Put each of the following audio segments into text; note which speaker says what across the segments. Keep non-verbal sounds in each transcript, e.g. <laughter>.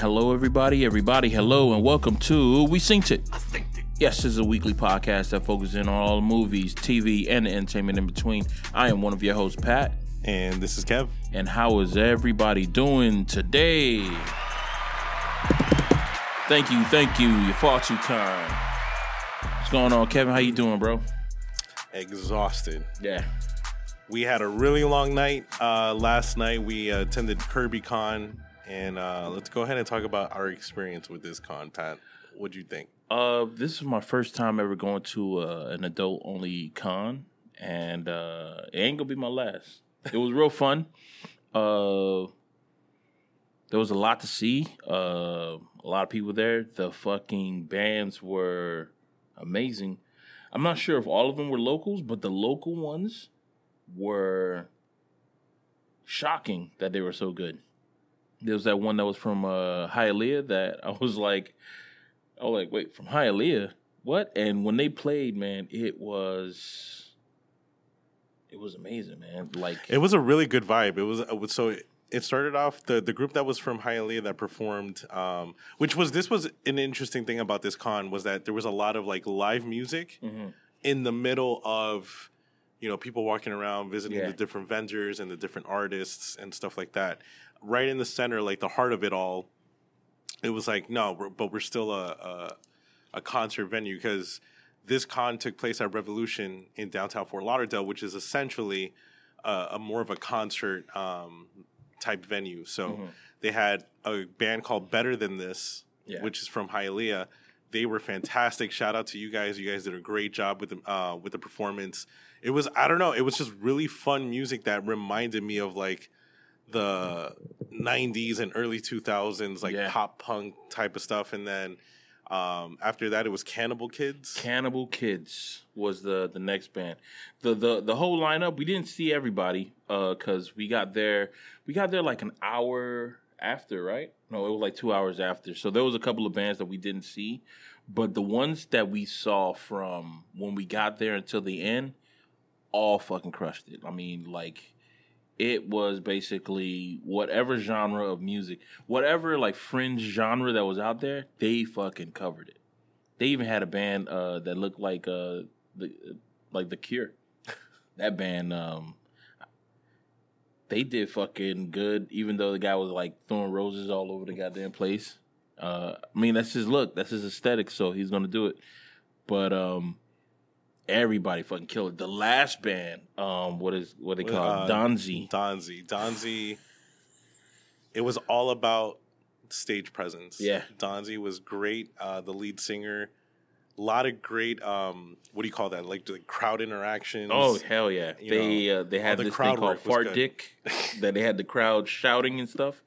Speaker 1: Hello, everybody, everybody, hello, and welcome to We Synced It. Yes, this is a weekly podcast that focuses in on all the movies, TV, and the entertainment in between. I am one of your hosts, Pat.
Speaker 2: And this is Kev.
Speaker 1: And how is everybody doing today? Thank you, thank you. You're far too kind. What's going on, Kevin? How you doing, bro?
Speaker 2: Exhausted.
Speaker 1: Yeah.
Speaker 2: We had a really long night uh, last night. We attended Kirby Con, and uh, let's go ahead and talk about our experience with this con. What'd you think?
Speaker 1: Uh, this is my first time ever going to uh, an adult only con, and uh, it ain't gonna be my last. It was real fun. Uh, there was a lot to see. Uh, a lot of people there. The fucking bands were amazing. I'm not sure if all of them were locals, but the local ones were shocking that they were so good. There was that one that was from uh, Hialeah that I was like, I was like, wait, from Hialeah? What? And when they played, man, it was it was amazing, man. Like
Speaker 2: It was a really good vibe. It was, it was so. It started off the the group that was from Hialeah that performed, um, which was this was an interesting thing about this con was that there was a lot of like live music in the middle of you know people walking around visiting
Speaker 1: Yeah.
Speaker 2: the different vendors and the different artists and stuff like that. Right in the center, like the heart of it all, it was like no, we're, but we're still a a, a concert venue because this con took place at Revolution in downtown Fort Lauderdale, which is essentially a, a more of a concert um, type venue. So they had a band called Better Than This,
Speaker 1: Yeah.
Speaker 2: which is from Hialeah. They were fantastic. Shout out to you guys. You guys did a great job with the uh, with the performance. It was I don't know. It was just really fun music that reminded me of like the 90s and early 2000s like
Speaker 1: Yeah.
Speaker 2: pop punk type of stuff and then um, after that it was cannibal kids
Speaker 1: Cannibal Kids was the the next band. The the the whole lineup, we didn't see everybody uh cuz we got there we got there like an hour after, right? No, it was like 2 hours after. So there was a couple of bands that we didn't see, but the ones that we saw from when we got there until the end all fucking crushed it. I mean, like it was basically whatever genre of music, whatever like fringe genre that was out there, they fucking covered it. They even had a band uh, that looked like uh, the like the Cure. <laughs> that band, um, they did fucking good, even though the guy was like throwing roses all over the goddamn place. Uh, I mean, that's his look, that's his aesthetic, so he's gonna do it. But um, everybody fucking killed it. The last band, um, what is what they call
Speaker 2: Uh,
Speaker 1: it? Donzi.
Speaker 2: Donzi. Donzi. It was all about stage presence.
Speaker 1: Yeah.
Speaker 2: Donzi was great. Uh, the lead singer. A lot of great. Um, what do you call that? Like the crowd interactions.
Speaker 1: Oh hell yeah!
Speaker 2: You
Speaker 1: They uh, they had
Speaker 2: the
Speaker 1: this
Speaker 2: crowd
Speaker 1: thing called Fart. Dick <laughs> that they had the crowd shouting and stuff.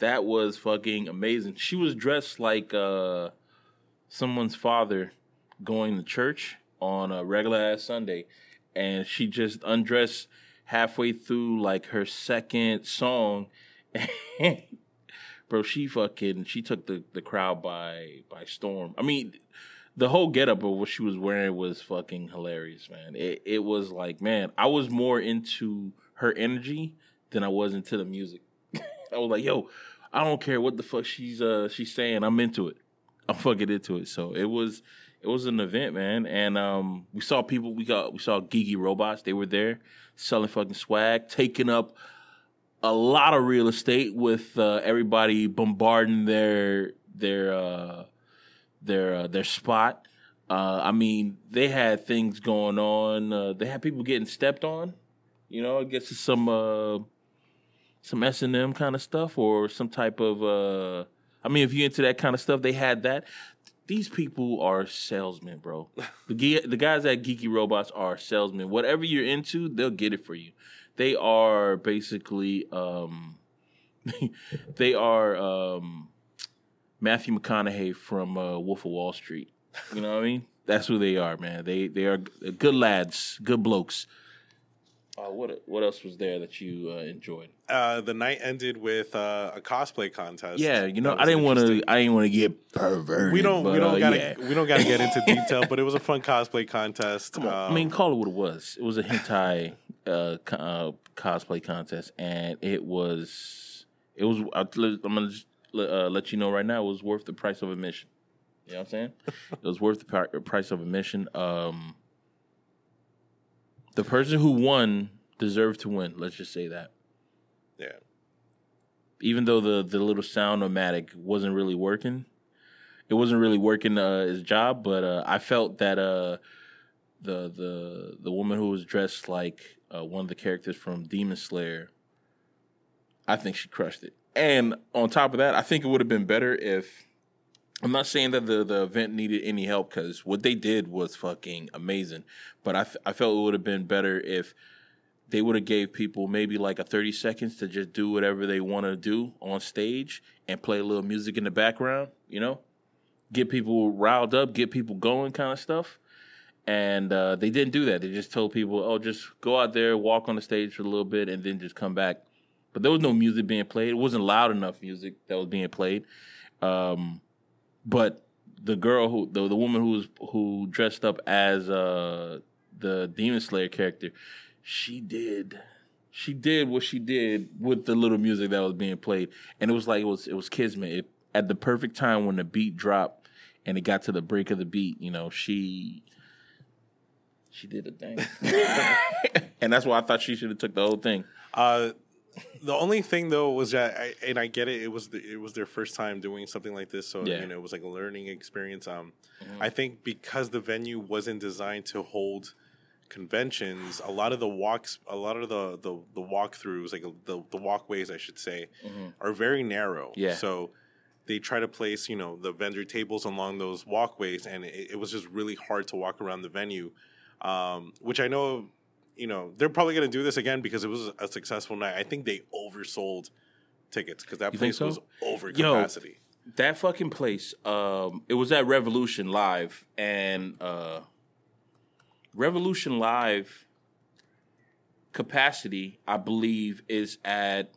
Speaker 1: That was fucking amazing. She was dressed like uh, someone's father going to church on a regular ass Sunday, and she just undressed halfway through like her second song. <laughs> Bro, she fucking she took the, the crowd by by storm. I mean, the whole getup of what she was wearing was fucking hilarious, man. It it was like, man, I was more into her energy than I was into the music. <laughs> I was like, yo, I don't care what the fuck she's uh she's saying. I'm into it. I'm fucking into it. So it was it was an event, man. And um we saw people we got we saw Geeky Robots. They were there selling fucking swag, taking up a lot of real estate with uh, everybody bombarding their their uh, their uh, their spot. Uh, I mean, they had things going on. Uh, they had people getting stepped on. You know, I guess it's some uh, some S and M kind of stuff or some type of. Uh, I mean, if you're into that kind of stuff, they had that. These people are salesmen, bro. The the guys at Geeky Robots are salesmen. Whatever you're into, they'll get it for you. They are basically um, <laughs> they are um, Matthew McConaughey from uh, Wolf of Wall Street. You know what I mean? That's who they are, man. They they are good lads, good blokes. Uh, what what else was there that you uh, enjoyed?
Speaker 2: Uh, the night ended with uh, a cosplay contest.
Speaker 1: Yeah, you know, I didn't want to. I didn't want to get perverted.
Speaker 2: We don't.
Speaker 1: But,
Speaker 2: we don't
Speaker 1: uh,
Speaker 2: gotta.
Speaker 1: yeah.
Speaker 2: We don't gotta get into <laughs> detail, but it was a fun cosplay contest.
Speaker 1: Come on.
Speaker 2: Um,
Speaker 1: I mean, call it what it was. It was a hentai uh, co- uh, cosplay contest, and it was. It was. I'm gonna. Just, uh, let you know right now, it was worth the price of admission. You know what I'm saying? <laughs> it was worth the pri- price of admission. Um, the person who won deserved to win. Let's just say that.
Speaker 2: Yeah.
Speaker 1: Even though the the little sound nomadic wasn't really working, it wasn't really working uh, his job. But uh, I felt that uh, the the the woman who was dressed like uh, one of the characters from Demon Slayer, I think she crushed it. And on top of that, I think it would have been better if I'm not saying that the, the event needed any help because what they did was fucking amazing. But I, f- I felt it would have been better if they would have gave people maybe like a 30 seconds to just do whatever they want to do on stage and play a little music in the background, you know? Get people riled up, get people going kind of stuff. And uh, they didn't do that. They just told people, oh, just go out there, walk on the stage for a little bit, and then just come back. But there was no music being played. It wasn't loud enough music that was being played. Um, but the girl who the the woman who was who dressed up as uh the Demon Slayer character, she did she did what she did with the little music that was being played, and it was like it was it was kismet. It, at the perfect time when the beat dropped and it got to the break of the beat, you know, she she did a thing, <laughs> <laughs> and that's why I thought she should have took the whole thing.
Speaker 2: Uh, the only thing though was that, I, and I get it. It was the, it was their first time doing something like this, so
Speaker 1: Yeah.
Speaker 2: you know it was like a learning experience. Um, I think because the venue wasn't designed to hold conventions, a lot of the walks, a lot of the the, the walkthroughs, like the the walkways, I should say, are very narrow.
Speaker 1: Yeah.
Speaker 2: So they try to place you know the vendor tables along those walkways, and it, it was just really hard to walk around the venue. Um, which I know you know, they're probably going to do this again because it was a successful night. I think they oversold tickets because that
Speaker 1: You
Speaker 2: place was
Speaker 1: so?
Speaker 2: over
Speaker 1: Yo.
Speaker 2: capacity.
Speaker 1: that fucking place um it was at revolution live and uh revolution live capacity i believe is at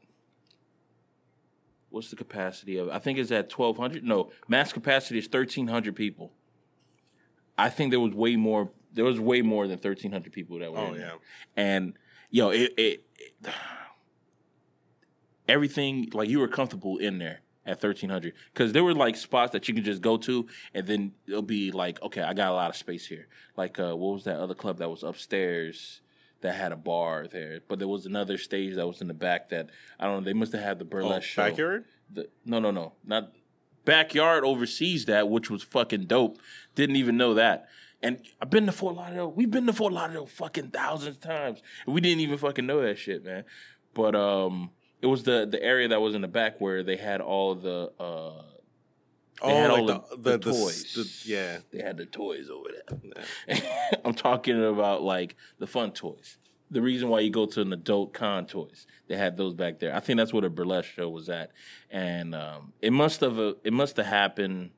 Speaker 1: what's the capacity of i think it's at 1200 no max capacity is 1300 people i think there was way more there was way more than 1300 people that were
Speaker 2: Oh,
Speaker 1: in there. and yo it, it, it everything like you were comfortable in there at 1300 because there were like spots that you could just go to and then it'll be like okay i got a lot of space here. Like uh what was that other club that was upstairs that had a bar there? But there was another stage that was in the back that i don't know they must have had the
Speaker 2: Oh,
Speaker 1: burlesque show.
Speaker 2: backyard?
Speaker 1: the, no no no not backyard oversees that which was fucking dope. Didn't even know that and I've been to Fort Lauderdale. We've been to Fort Lauderdale fucking thousands of times. And we didn't even fucking know that shit, man. But um it was the the area that was in the back where they had all the uh
Speaker 2: Oh,
Speaker 1: had
Speaker 2: like
Speaker 1: all
Speaker 2: the, the, the,
Speaker 1: toys.
Speaker 2: the- yeah.
Speaker 1: They had the toys over there. <laughs> I'm talking about like the fun toys. The reason why you go to an adult con toys, they had those back there. I think that's where the burlesque show was at, and um, it must have uh, it must have happened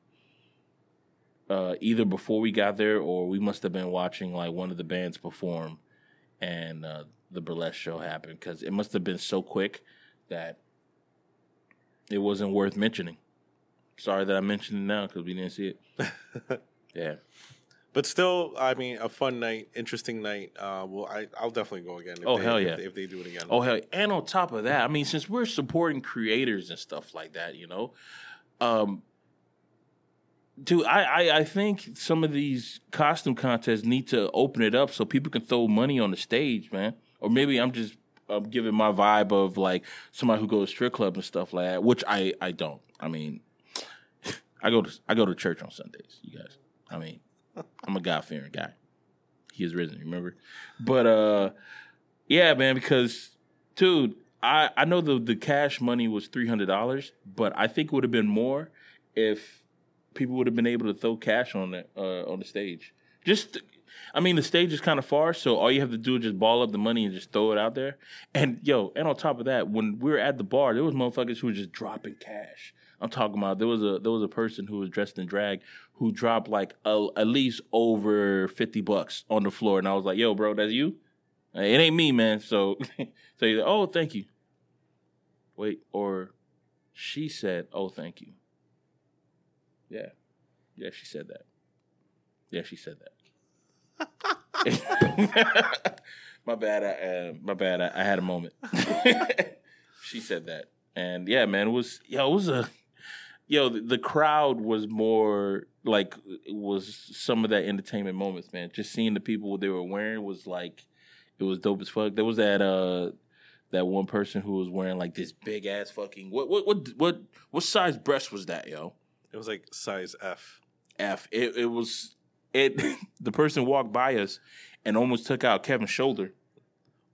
Speaker 1: uh, either before we got there or we must have been watching like one of the bands perform, and uh, the burlesque show happened because it must have been so quick that it wasn't worth mentioning. Sorry that I mentioned it now because we didn't see it. <laughs> yeah.
Speaker 2: But still, I mean, a fun night, interesting night. Uh, well, I, I'll definitely go again. If
Speaker 1: Oh,
Speaker 2: they,
Speaker 1: hell
Speaker 2: if
Speaker 1: yeah.
Speaker 2: they- If, they do it again.
Speaker 1: Oh hell! Yeah. And on top of that, I mean, since we're supporting creators and stuff like that, you know, um, dude, I, I I think some of these costume contests need to open it up so people can throw money on the stage, man. Or maybe I'm just uh, giving my vibe of like somebody who goes to strip club and stuff like that, which I I don't. I mean, <laughs> I go to I go to church on Sundays. You guys, I mean, <laughs> I'm a God fearing guy. He is risen, remember? But uh, yeah, man, because dude, I I know the the cash money was three hundred dollars, but I think it would have been more if people would have been able to throw cash on the uh, on the stage. Just, I mean, the stage is kind of far, so all you have to do is just ball up the money and just throw it out there. And yo, and on top of that, when we were at the bar, there was motherfuckers who were just dropping cash. I'm talking about there was a there was a person who was dressed in drag who dropped like a, at least over fifty bucks on the floor, and I was like, "Yo, bro, that's you? It ain't me, man." So, <laughs> so he's like, "Oh, thank you." Wait, or she said, "Oh, thank you." Yeah, yeah, she said that. Yeah, she said that. <laughs> my bad. I, uh, my bad. I, I had a moment. <laughs> she said that, and yeah, man, it was yeah, it was a yo, the, the crowd was more like it was some of that entertainment moments, man. Just seeing the people what they were wearing was like it was dope as fuck. There was that uh that one person who was wearing like this big ass fucking what what what what what size breast was that, yo?
Speaker 2: It was like size F.
Speaker 1: F. It it was it <laughs> the person walked by us and almost took out Kevin's shoulder.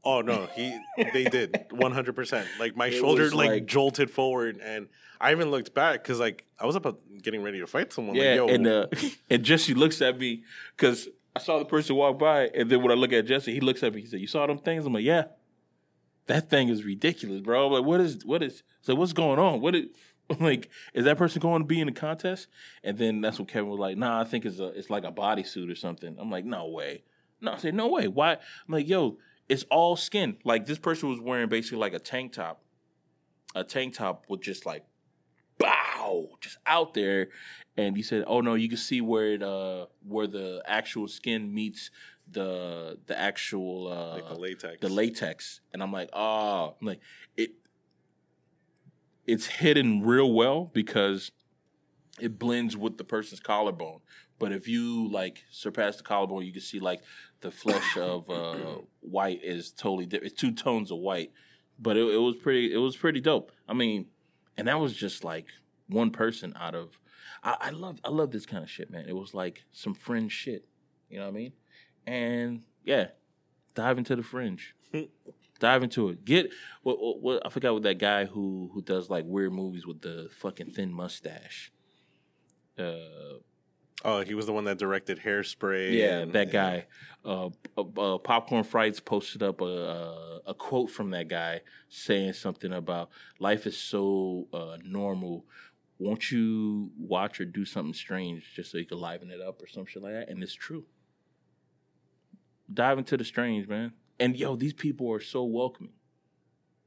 Speaker 2: Oh no, he they did one hundred percent. Like my
Speaker 1: It
Speaker 2: shoulder like,
Speaker 1: like-
Speaker 2: jolted forward, and I even looked back because like I was about getting ready to fight someone.
Speaker 1: Yeah,
Speaker 2: like, Yo,
Speaker 1: and uh, <laughs> and Jesse looks at me because I saw the person walk by, and then when I look at Jesse, he looks at me. He said, "You saw them things?" I'm like, "Yeah." That thing is ridiculous, bro. I'm like, what is what is so? What's going on? What is <laughs> like? Is that person going to be in the contest? And then that's when Kevin was like, "Nah, I think it's a it's like a bodysuit or something." I'm like, "No way." No, I said, "No way." Why? I'm like, "Yo, it's all skin." Like this person was wearing basically like a tank top, a tank top with just like bow just out there and he said oh no you can see where it uh where the actual skin meets the the actual uh
Speaker 2: like the latex.
Speaker 1: the latex and i'm like oh I'm like it it's hidden real well because it blends with the person's collarbone but if you like surpass the collarbone you can see like the flesh <coughs> of uh white is totally different it's two tones of white but it, it was pretty it was pretty dope i mean and that was just like one person out of I, I love I love this kind of shit, man. It was like some fringe shit. You know what I mean? And yeah, dive into the fringe. <laughs> dive into it. Get what, what, what I forgot what that guy who who does like weird movies with the fucking thin mustache. Uh
Speaker 2: oh, he was the one that directed Hairspray.
Speaker 1: yeah,
Speaker 2: and-
Speaker 1: that guy. Uh, uh, uh, Popcorn Frights posted up a, a a quote from that guy saying something about life is so uh, normal. Won't you watch or do something strange just so you can liven it up or some shit like that? And it's true. Dive into the strange, man. And yo, these people are so welcoming.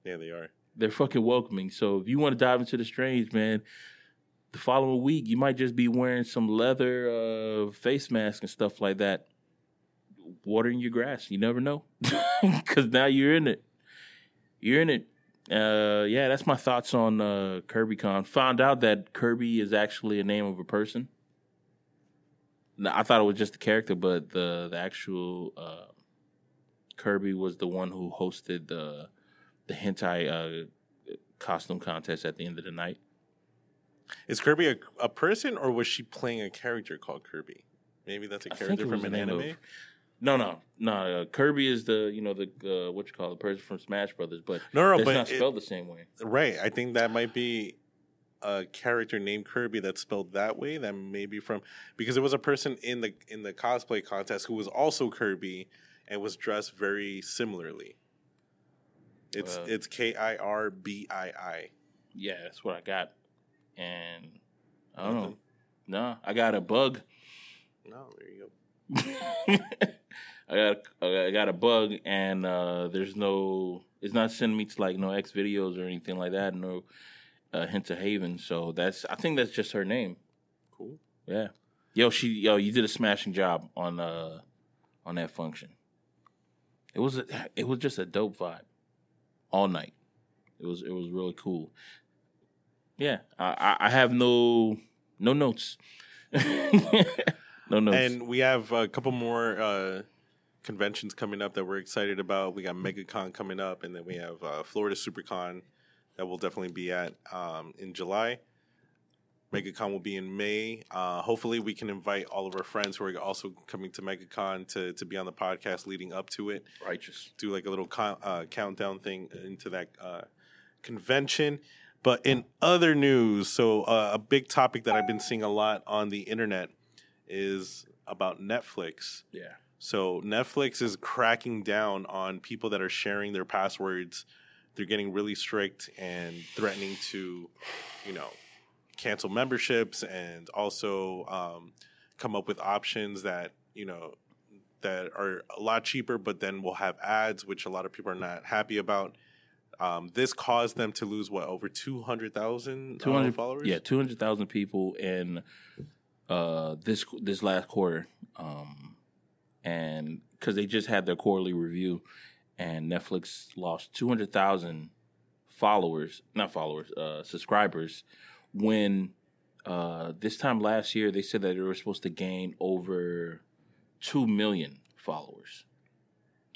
Speaker 2: Yeah, they are.
Speaker 1: They're fucking welcoming. So if you want to dive into the strange, man, the following week you might just be wearing some leather uh, face mask and stuff like that, watering your grass. You never know, <laughs> because now you're in it. You're in it. Uh, yeah, that's my thoughts on uh, KirbyCon. Found out that Kirby is actually a name of a person. I thought it was just the character, but the the actual uh, Kirby was the one who hosted the the hentai uh, costume contest at the end of the night.
Speaker 2: Is Kirby a, a person or was she playing a character called Kirby? Maybe that's a
Speaker 1: I
Speaker 2: character from an anime.
Speaker 1: of- No, no, no. Uh, Kirby is the you know the uh, what you call it, the person from Smash Brothers, but
Speaker 2: No, no,
Speaker 1: it's
Speaker 2: but
Speaker 1: not
Speaker 2: it-
Speaker 1: spelled the same way.
Speaker 2: Right. I think that might be a character named Kirby that's spelled that way. That may be from because there was a person in the in the cosplay contest who was also Kirby and was dressed very similarly. It's
Speaker 1: Uh,
Speaker 2: it's K I R B I I.
Speaker 1: Yeah, that's what I got, and I don't know.
Speaker 2: Nothing?
Speaker 1: No, I got a bug.
Speaker 2: No, there you go. <laughs>
Speaker 1: I got I got a bug, and uh, there's no. It's not sending me to like no X videos or anything like that. No uh, hint of Haven. So that's. I think that's just her name.
Speaker 2: Cool.
Speaker 1: Yeah. Yo, she yo, you did a smashing job on uh on that function. It was <sighs> it was just a dope vibe all night. It was it was really cool. Yeah, I I, I have no no notes. <laughs> no notes.
Speaker 2: And we have a couple more uh, conventions coming up that we're excited about. We got MegaCon coming up, and then we have uh, Florida SuperCon that we'll definitely be at um, in July. MegaCon will be in May. Uh, hopefully, we can invite all of our friends who are also coming to MegaCon to to be on the podcast leading up to it.
Speaker 1: righteous.
Speaker 2: Do like a little count, uh, countdown thing into that uh, convention. But in other news, so uh, a big topic that I've been seeing a lot on the internet is about Netflix.
Speaker 1: Yeah.
Speaker 2: So Netflix is cracking down on people that are sharing their passwords. They're getting really strict and threatening to, you know, cancel memberships and also um, come up with options that you know that are a lot cheaper, but then will have ads, which a lot of people are not happy about. Um, this caused them to lose what over two hundred thousand
Speaker 1: Two hundred
Speaker 2: followers.
Speaker 1: Yeah, two hundred thousand people in uh this this last quarter, um, and because they just had their quarterly review, and Netflix lost two hundred thousand followers, not followers, uh, subscribers, when uh, this time last year, they said that they were supposed to gain over two million followers.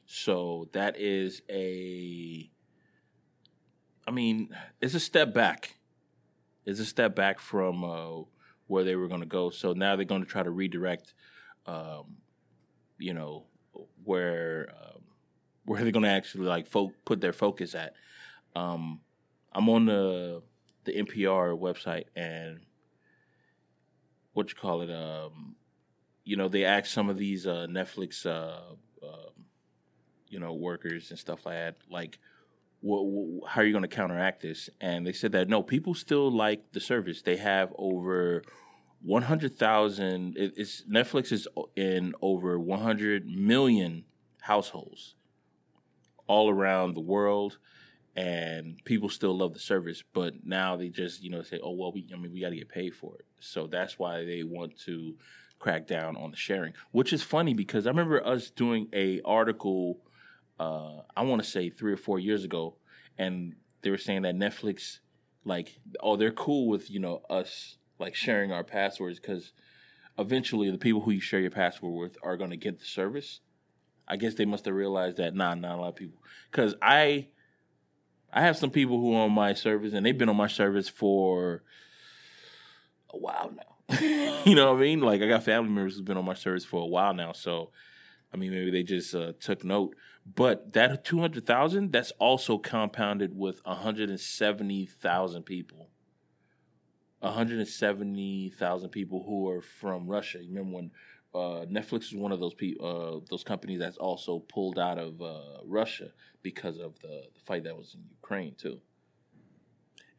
Speaker 1: So that is a, I mean, it's a step back. It's a step back from uh, where they were going to go. So now they're going to try to redirect, um, you know, where um, where they're going to actually like fo- put their focus at. Um, I'm on the the NPR website and what you call it, um, you know, they asked some of these uh, Netflix, uh, uh, you know, workers and stuff like that, like, how are you going to counteract this? And they said that no, people still like the service. They have over 100,000. It, it's Netflix is in over 100 million households all around the world and people still love the service but now they just you know say oh well we i mean we got to get paid for it. So that's why they want to crack down on the sharing which is funny because i remember us doing a article uh i want to say 3 or 4 years ago and they were saying that netflix like oh they're cool with you know us like sharing our passwords cuz eventually the people who you share your password with are going to get the service. I guess they must have realized that nah not a lot of people. Cuz i I have some people who are on my service and they've been on my service for a while now. <laughs> you know what I mean? Like I got family members who've been on my service for a while now. So, I mean, maybe they just uh, took note. But that two hundred thousand, that's also compounded with hundred and seventy thousand people. One hundred and seventy thousand people who are from Russia. You remember when uh, Netflix is one of those pe- uh, those companies that's also pulled out of uh, Russia because of the, the, fight that was in Ukraine too.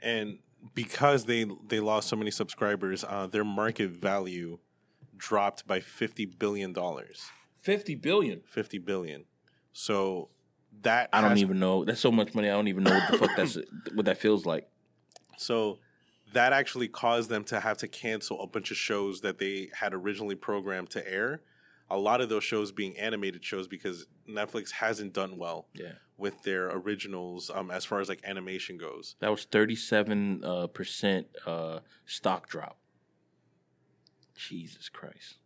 Speaker 2: And because they they lost so many subscribers, uh, their market value dropped by fifty billion dollars.
Speaker 1: Fifty billion.
Speaker 2: Fifty billion. So that
Speaker 1: I don't even know. That's so much money. I don't even know what the fuck that's <coughs> what that feels like.
Speaker 2: So that actually caused them to have to cancel a bunch of shows that they had originally programmed to air. A lot of those shows being animated shows because Netflix hasn't done well
Speaker 1: yeah.
Speaker 2: with their originals um, as far as like animation goes.
Speaker 1: That was 37 uh, percent, uh, stock drop. Jesus Christ.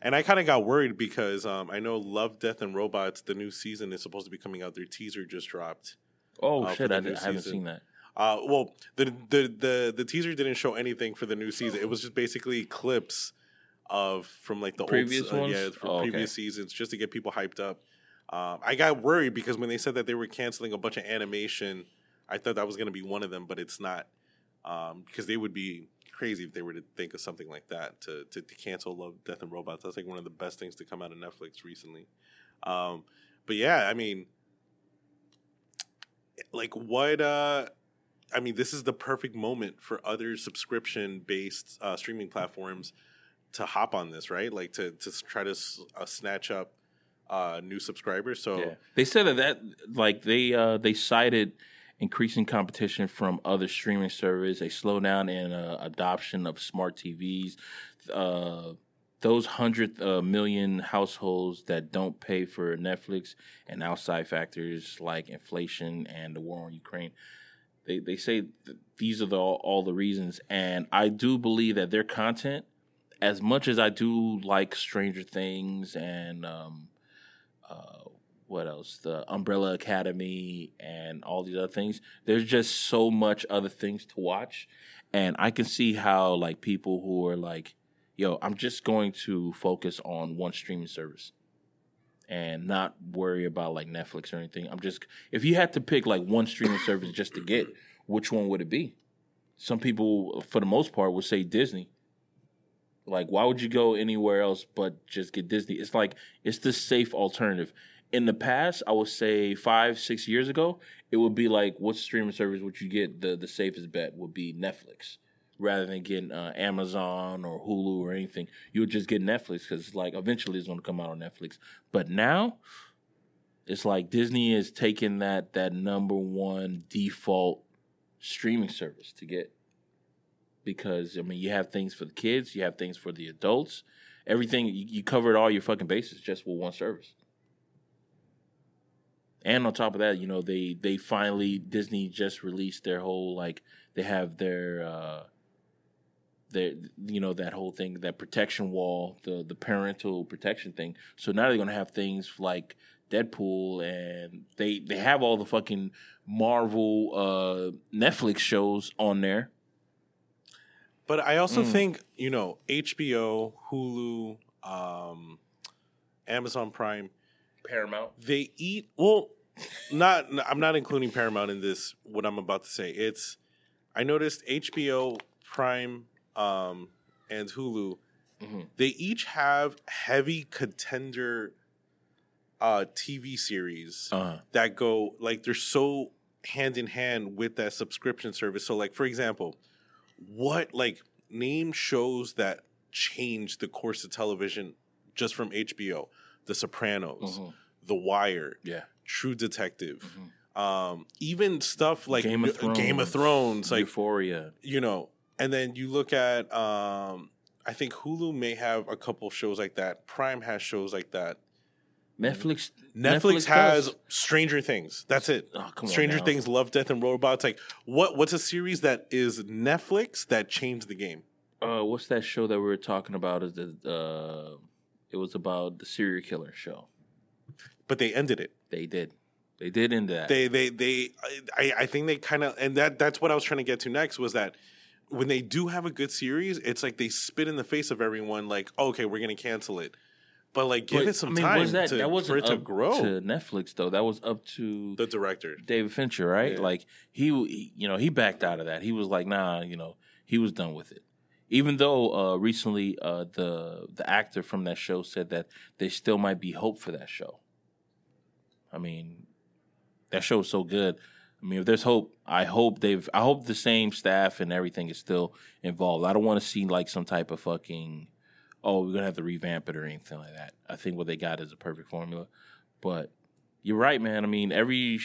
Speaker 2: And I kind of got worried because um, I know Love, Death, and Robots, the new season is supposed to be coming out. Their teaser just dropped.
Speaker 1: Oh, uh, shit. I, I haven't seen that.
Speaker 2: Uh, well, the, the the the teaser didn't show anything for the new season. It was just basically clips of from like the
Speaker 1: previous
Speaker 2: old,
Speaker 1: ones,
Speaker 2: uh, yeah, from
Speaker 1: oh,
Speaker 2: previous
Speaker 1: okay.
Speaker 2: seasons, just to get people hyped up. Um, I got worried because when they said that they were canceling a bunch of animation, I thought that was going to be one of them, but it's not. Um, because they would be crazy if they were to think of something like that to, to, to cancel Love, Death, and Robots. That's like one of the best things to come out of Netflix recently. Um, but yeah, I mean, like what? Uh, I mean, this is the perfect moment for other subscription based uh, streaming platforms to hop on this, right? Like to to try to uh, snatch up uh, new subscribers. So
Speaker 1: yeah. they said that that like they uh, they cited increasing competition from other streaming services, a slowdown in uh, adoption of smart TVs. Uh, those hundred uh, million households that don't pay for Netflix and outside factors like inflation and the war on Ukraine, they they say these are the, all, all the reasons, and I do believe that their content, as much as I do like Stranger Things and um, uh, what else, the Umbrella Academy and all these other things, there's just so much other things to watch, and I can see how like people who are like, yo, I'm just going to focus on one streaming service and not worry about like Netflix or anything. I'm just if you had to pick like one streaming service just to get, which one would it be? Some people, for the most part, would say Disney. Like, why would you go anywhere else but just get Disney? It's like it's the safe alternative. In the past, I would say five, six years ago, it would be like, what streaming service would you get? The the safest bet would be Netflix rather than getting uh, Amazon or Hulu or anything. You would just get Netflix because like eventually it's going to come out on Netflix. But now it's like Disney is taking that that number one default streaming service to get because I mean you have things for the kids, you have things for the adults, everything you, you covered all your fucking bases just with one service. And on top of that, you know they they finally Disney just released their whole like they have their uh their you know that whole thing that protection wall the the parental protection thing so now they're gonna have things like deadpool and they they have all the fucking marvel uh netflix shows on there
Speaker 2: But I also
Speaker 1: Mm.
Speaker 2: think you know HBO, Hulu, um, Amazon Prime.
Speaker 1: paramount
Speaker 2: They eat well. Not I'm not including Paramount in this. What I'm about to say. It's I noticed HBO, Prime, um, and Hulu.
Speaker 1: Mhm.
Speaker 2: They each have heavy contender uh, TV series
Speaker 1: uh
Speaker 2: that go like they're so hand in hand with that subscription service. So like for example, what like name shows that changed the course of television just from HBO? The Sopranos,
Speaker 1: mhm.
Speaker 2: The Wire,
Speaker 1: yeah
Speaker 2: True Detective,
Speaker 1: Mhm.
Speaker 2: um, even stuff like
Speaker 1: Game of
Speaker 2: Game of
Speaker 1: Thrones.
Speaker 2: Thrones, like
Speaker 1: euphoria
Speaker 2: you know. And then you look at, um, I think Hulu may have a couple shows like that. Prime has shows like that.
Speaker 1: netflix
Speaker 2: Netflix, has
Speaker 1: does.
Speaker 2: Stranger Things. That's it.
Speaker 1: oh, come
Speaker 2: Stranger. Things, Love, Death, and Robots. Like what? What's a series that is Netflix that changed the game?
Speaker 1: uh what's that show that we were talking about is the uh it was about the serial killer show
Speaker 2: But they ended it.
Speaker 1: they did they did end that
Speaker 2: They, they, they. I, I think they kind of, and that that's what I was trying to get to next was that when they do have a good series, it's like they spit in the face of everyone. Like, okay, we're gonna cancel it, but like give
Speaker 1: But,
Speaker 2: it some
Speaker 1: I mean,
Speaker 2: time
Speaker 1: was that,
Speaker 2: to,
Speaker 1: that
Speaker 2: for
Speaker 1: wasn't
Speaker 2: it to grow.
Speaker 1: to Netflix though. That was up to
Speaker 2: the director.
Speaker 1: David Fincher, right?
Speaker 2: Yeah.
Speaker 1: Like he, he- you know, he backed out of that. He was like, nah, you know, he was done with it. Even though uh, recently uh, the the actor from that show said that there still might be hope for that show. I mean, that show is so good. I mean, if there's hope, I hope they've. I hope the same staff and everything is still involved. I don't want to see like some type of fucking. Oh, we're gonna have to revamp it or anything like that. I think what they got is a perfect formula. But you're right, man. I mean, every.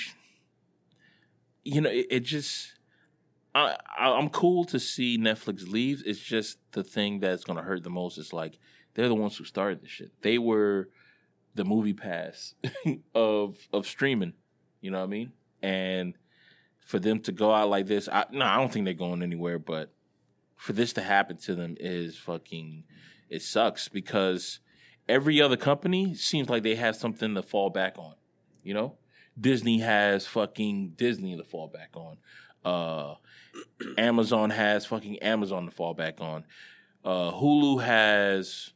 Speaker 1: You know, it, it just. I, I I'm cool to see Netflix leave. It's just the thing that's gonna hurt the most. Is like they're the ones who started this shit. They were the MoviePass <laughs> of of streaming. You know what I mean? And for them to go out like this, I no, I don't think they're going anywhere. But for this to happen to them is fucking. It sucks because every other company seems like they have something to fall back on. You know, Disney has fucking Disney to fall back on. Uh, <clears throat> Amazon has fucking Amazon to fall back on. Uh, Hulu has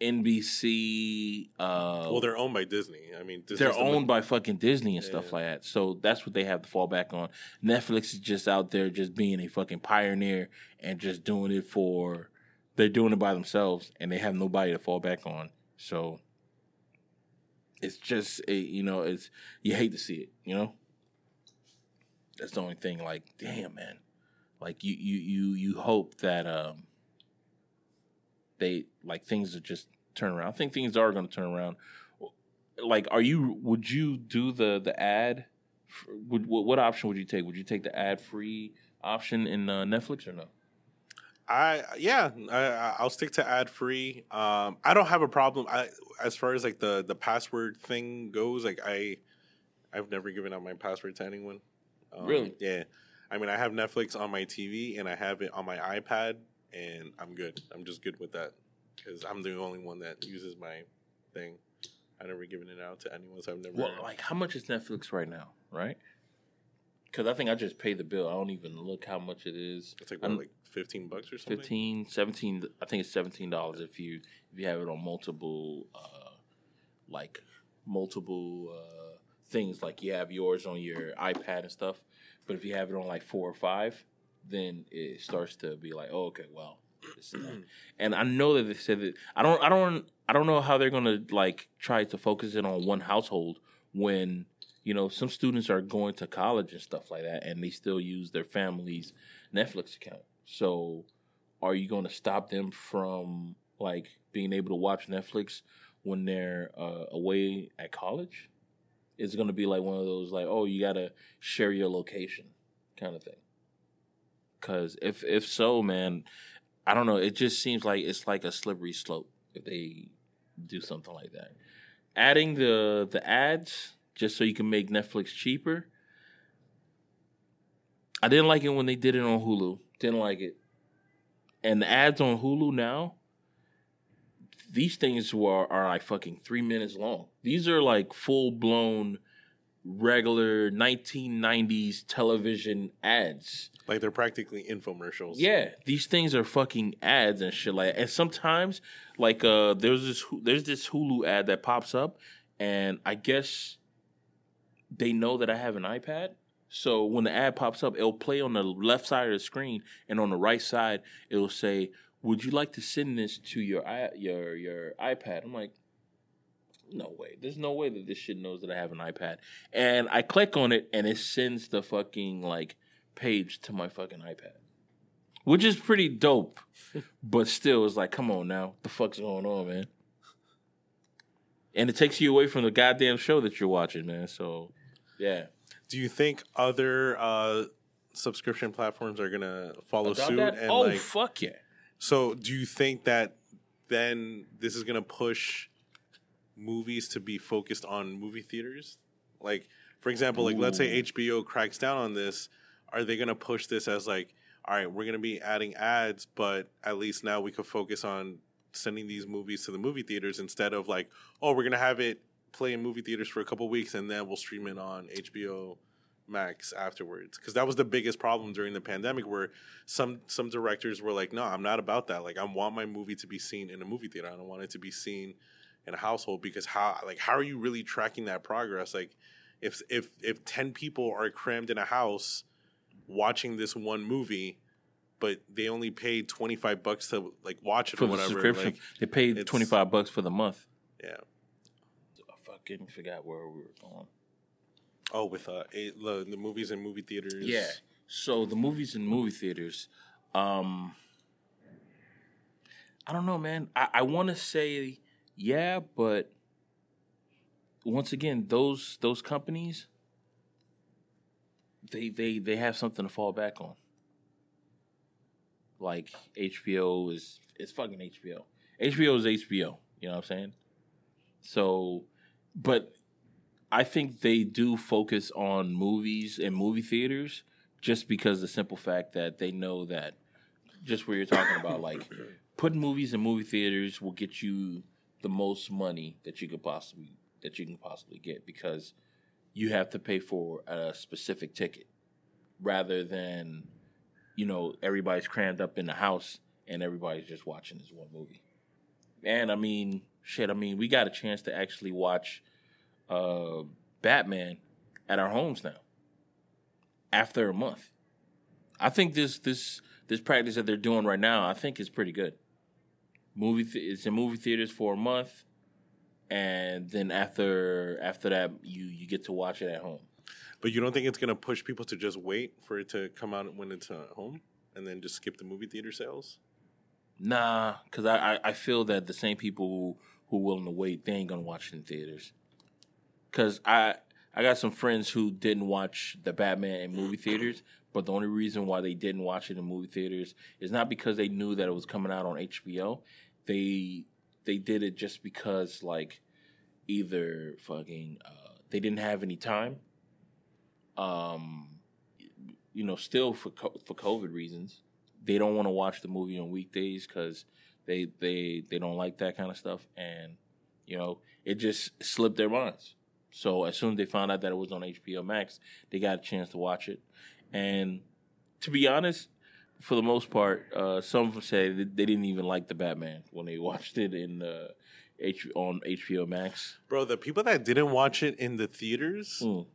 Speaker 1: NBC. Uh,
Speaker 2: Well, they're owned by Disney. I mean, Disney's
Speaker 1: they're
Speaker 2: the-
Speaker 1: owned by fucking Disney and stuff
Speaker 2: Yeah.
Speaker 1: like that. So that's what they have to fall back on. Netflix is just out there just being a fucking pioneer and just doing it for they're doing it by themselves and they have nobody to fall back on. So it's just a, you know, it's you hate to see it, you know? That's the only thing like damn man. Like you you you you hope that um they like things are just turn around. I think things are going to turn around like are you would you do the the ad would, what, what option would you take would you take the ad free option in uh, netflix or no
Speaker 2: I yeah, I, I'll stick to ad free. Um, I don't have a problem. I as far as like the the password thing goes, like I, I've never given out my password to anyone. Um,
Speaker 1: Really?
Speaker 2: Yeah. I mean, I have Netflix on my TV and I have it on my iPad, and I'm good. I'm just good with that because I'm the only one that uses my thing. I've never given it out to anyone, so I've never.
Speaker 1: well like how much is netflix right now right because i think i just paid the bill i don't even look how much it is
Speaker 2: it's like what, like fifteen bucks or something.
Speaker 1: 15 17 i think it's 17 dollars if you if you have it on multiple uh like multiple uh things like you have yours on your ipad and stuff but if you have it on like four or five then it starts to be like oh okay well this and, and i know that they said that i don't i don't i don't know how they're gonna like try to focus it on one household when you know some students are going to college and stuff like that and they still use their family's netflix account. So are you going to stop them from like being able to watch netflix when they're uh, away at college? Is it going to be like one of those like oh you got to share your location kind of thing because if if so man i don't know it just seems like it's like a slippery slope if they do something like that. Adding the the ads just so you can make netflix cheaper. I didn't like it when they did it on hulu. Didn't like it. And the ads on Hulu now, these things were are like fucking three minutes long. These are like full blown regular 1990s television ads.
Speaker 2: Like they're practically infomercials.
Speaker 1: Yeah, these things are fucking ads and shit like. And sometimes, like, uh, there's this there's this Hulu ad that pops up, and I guess they know that I have an iPad. So when the ad pops up, it'll play on the left side of the screen, and on the right side, it'll say, "Would you like to send this to your i your your iPad?" I'm like, no way. There's no way that this shit knows that I have an iPad. And I click on it, and it sends the fucking like page to my fucking iPad, which is pretty dope. <laughs> but still, it's like, come on now, what the fuck's going on, man? And it takes you away from the goddamn show that you're watching, man. So, yeah.
Speaker 2: Do you think other uh, subscription platforms are gonna follow
Speaker 1: Adopt
Speaker 2: suit?
Speaker 1: that?
Speaker 2: And
Speaker 1: oh
Speaker 2: like,
Speaker 1: fuck yeah!
Speaker 2: so do you think that then this is gonna push movies to be focused on movie theaters? Like, for example, like let's say HBO cracks down on this, are they gonna push this as like, all right, we're gonna be adding ads, but at least now we could focus on sending these movies to the movie theaters instead of like, oh, we're gonna have it play in movie theaters for a couple weeks and then we'll stream it on HBO Max afterwards. Because that was the biggest problem during the pandemic, where some some directors were like, no, I'm not about that. Like, I want my movie to be seen in a movie theater. I don't want it to be seen in a household because how like how are you really tracking that progress? Like, if if if ten people are crammed in a house watching this one movie. But they only paid twenty five bucks to like watch it
Speaker 1: For
Speaker 2: or
Speaker 1: the
Speaker 2: whatever.
Speaker 1: subscription,
Speaker 2: Like,
Speaker 1: they paid twenty five bucks for the month.
Speaker 2: yeah.
Speaker 1: I fucking forgot where we were going.
Speaker 2: Oh, with uh, a, the, the movies and movie theaters.
Speaker 1: Yeah. So the movies in movie theaters, um, I don't know, man. I, I want to say yeah, but once again, those those companies, they they they have something to fall back on. Like HBO is it's fucking HBO. HBO is HBO. You know what I'm saying? So, but I think they do focus on movies and movie theaters just because the simple fact that they know that just where you're talking about like <coughs> putting movies in movie theaters will get you the most money that you could possibly that you can possibly get because you have to pay for a specific ticket rather than you know everybody's crammed up in the house and everybody's just watching this one movie. And I mean, shit, I mean, we got a chance to actually watch uh, Batman at our homes now after a month. I think this this this practice that they're doing right now, I think is pretty good. Movie th- it's in movie theaters for a month, and then after after that, you you get to watch it at home.
Speaker 2: But you don't think it's gonna push people to just wait for it to come out when it's at home, and then just skip the movie theater sales?
Speaker 1: Nah, because I, I I feel that the same people who who willing to wait, they ain't gonna watch it in theaters. Cause I I got some friends who didn't watch the Batman in movie theaters, but the only reason why they didn't watch it in movie theaters is not because they knew that it was coming out on HBO. They they did it just because like either fucking uh, they didn't have any time, um, you know, still for co- for COVID reasons, they don't want to watch the movie on weekdays because they they they don't like that kind of stuff, and you know, it just slipped their minds. So as soon as they found out that it was on HBO Max, they got a chance to watch it. And to be honest, for the most part, uh, some say that they didn't even like the Batman when they <laughs> watched it in uh, H- on HBO Max.
Speaker 2: Bro, the people that didn't watch it in the theaters
Speaker 1: Mm.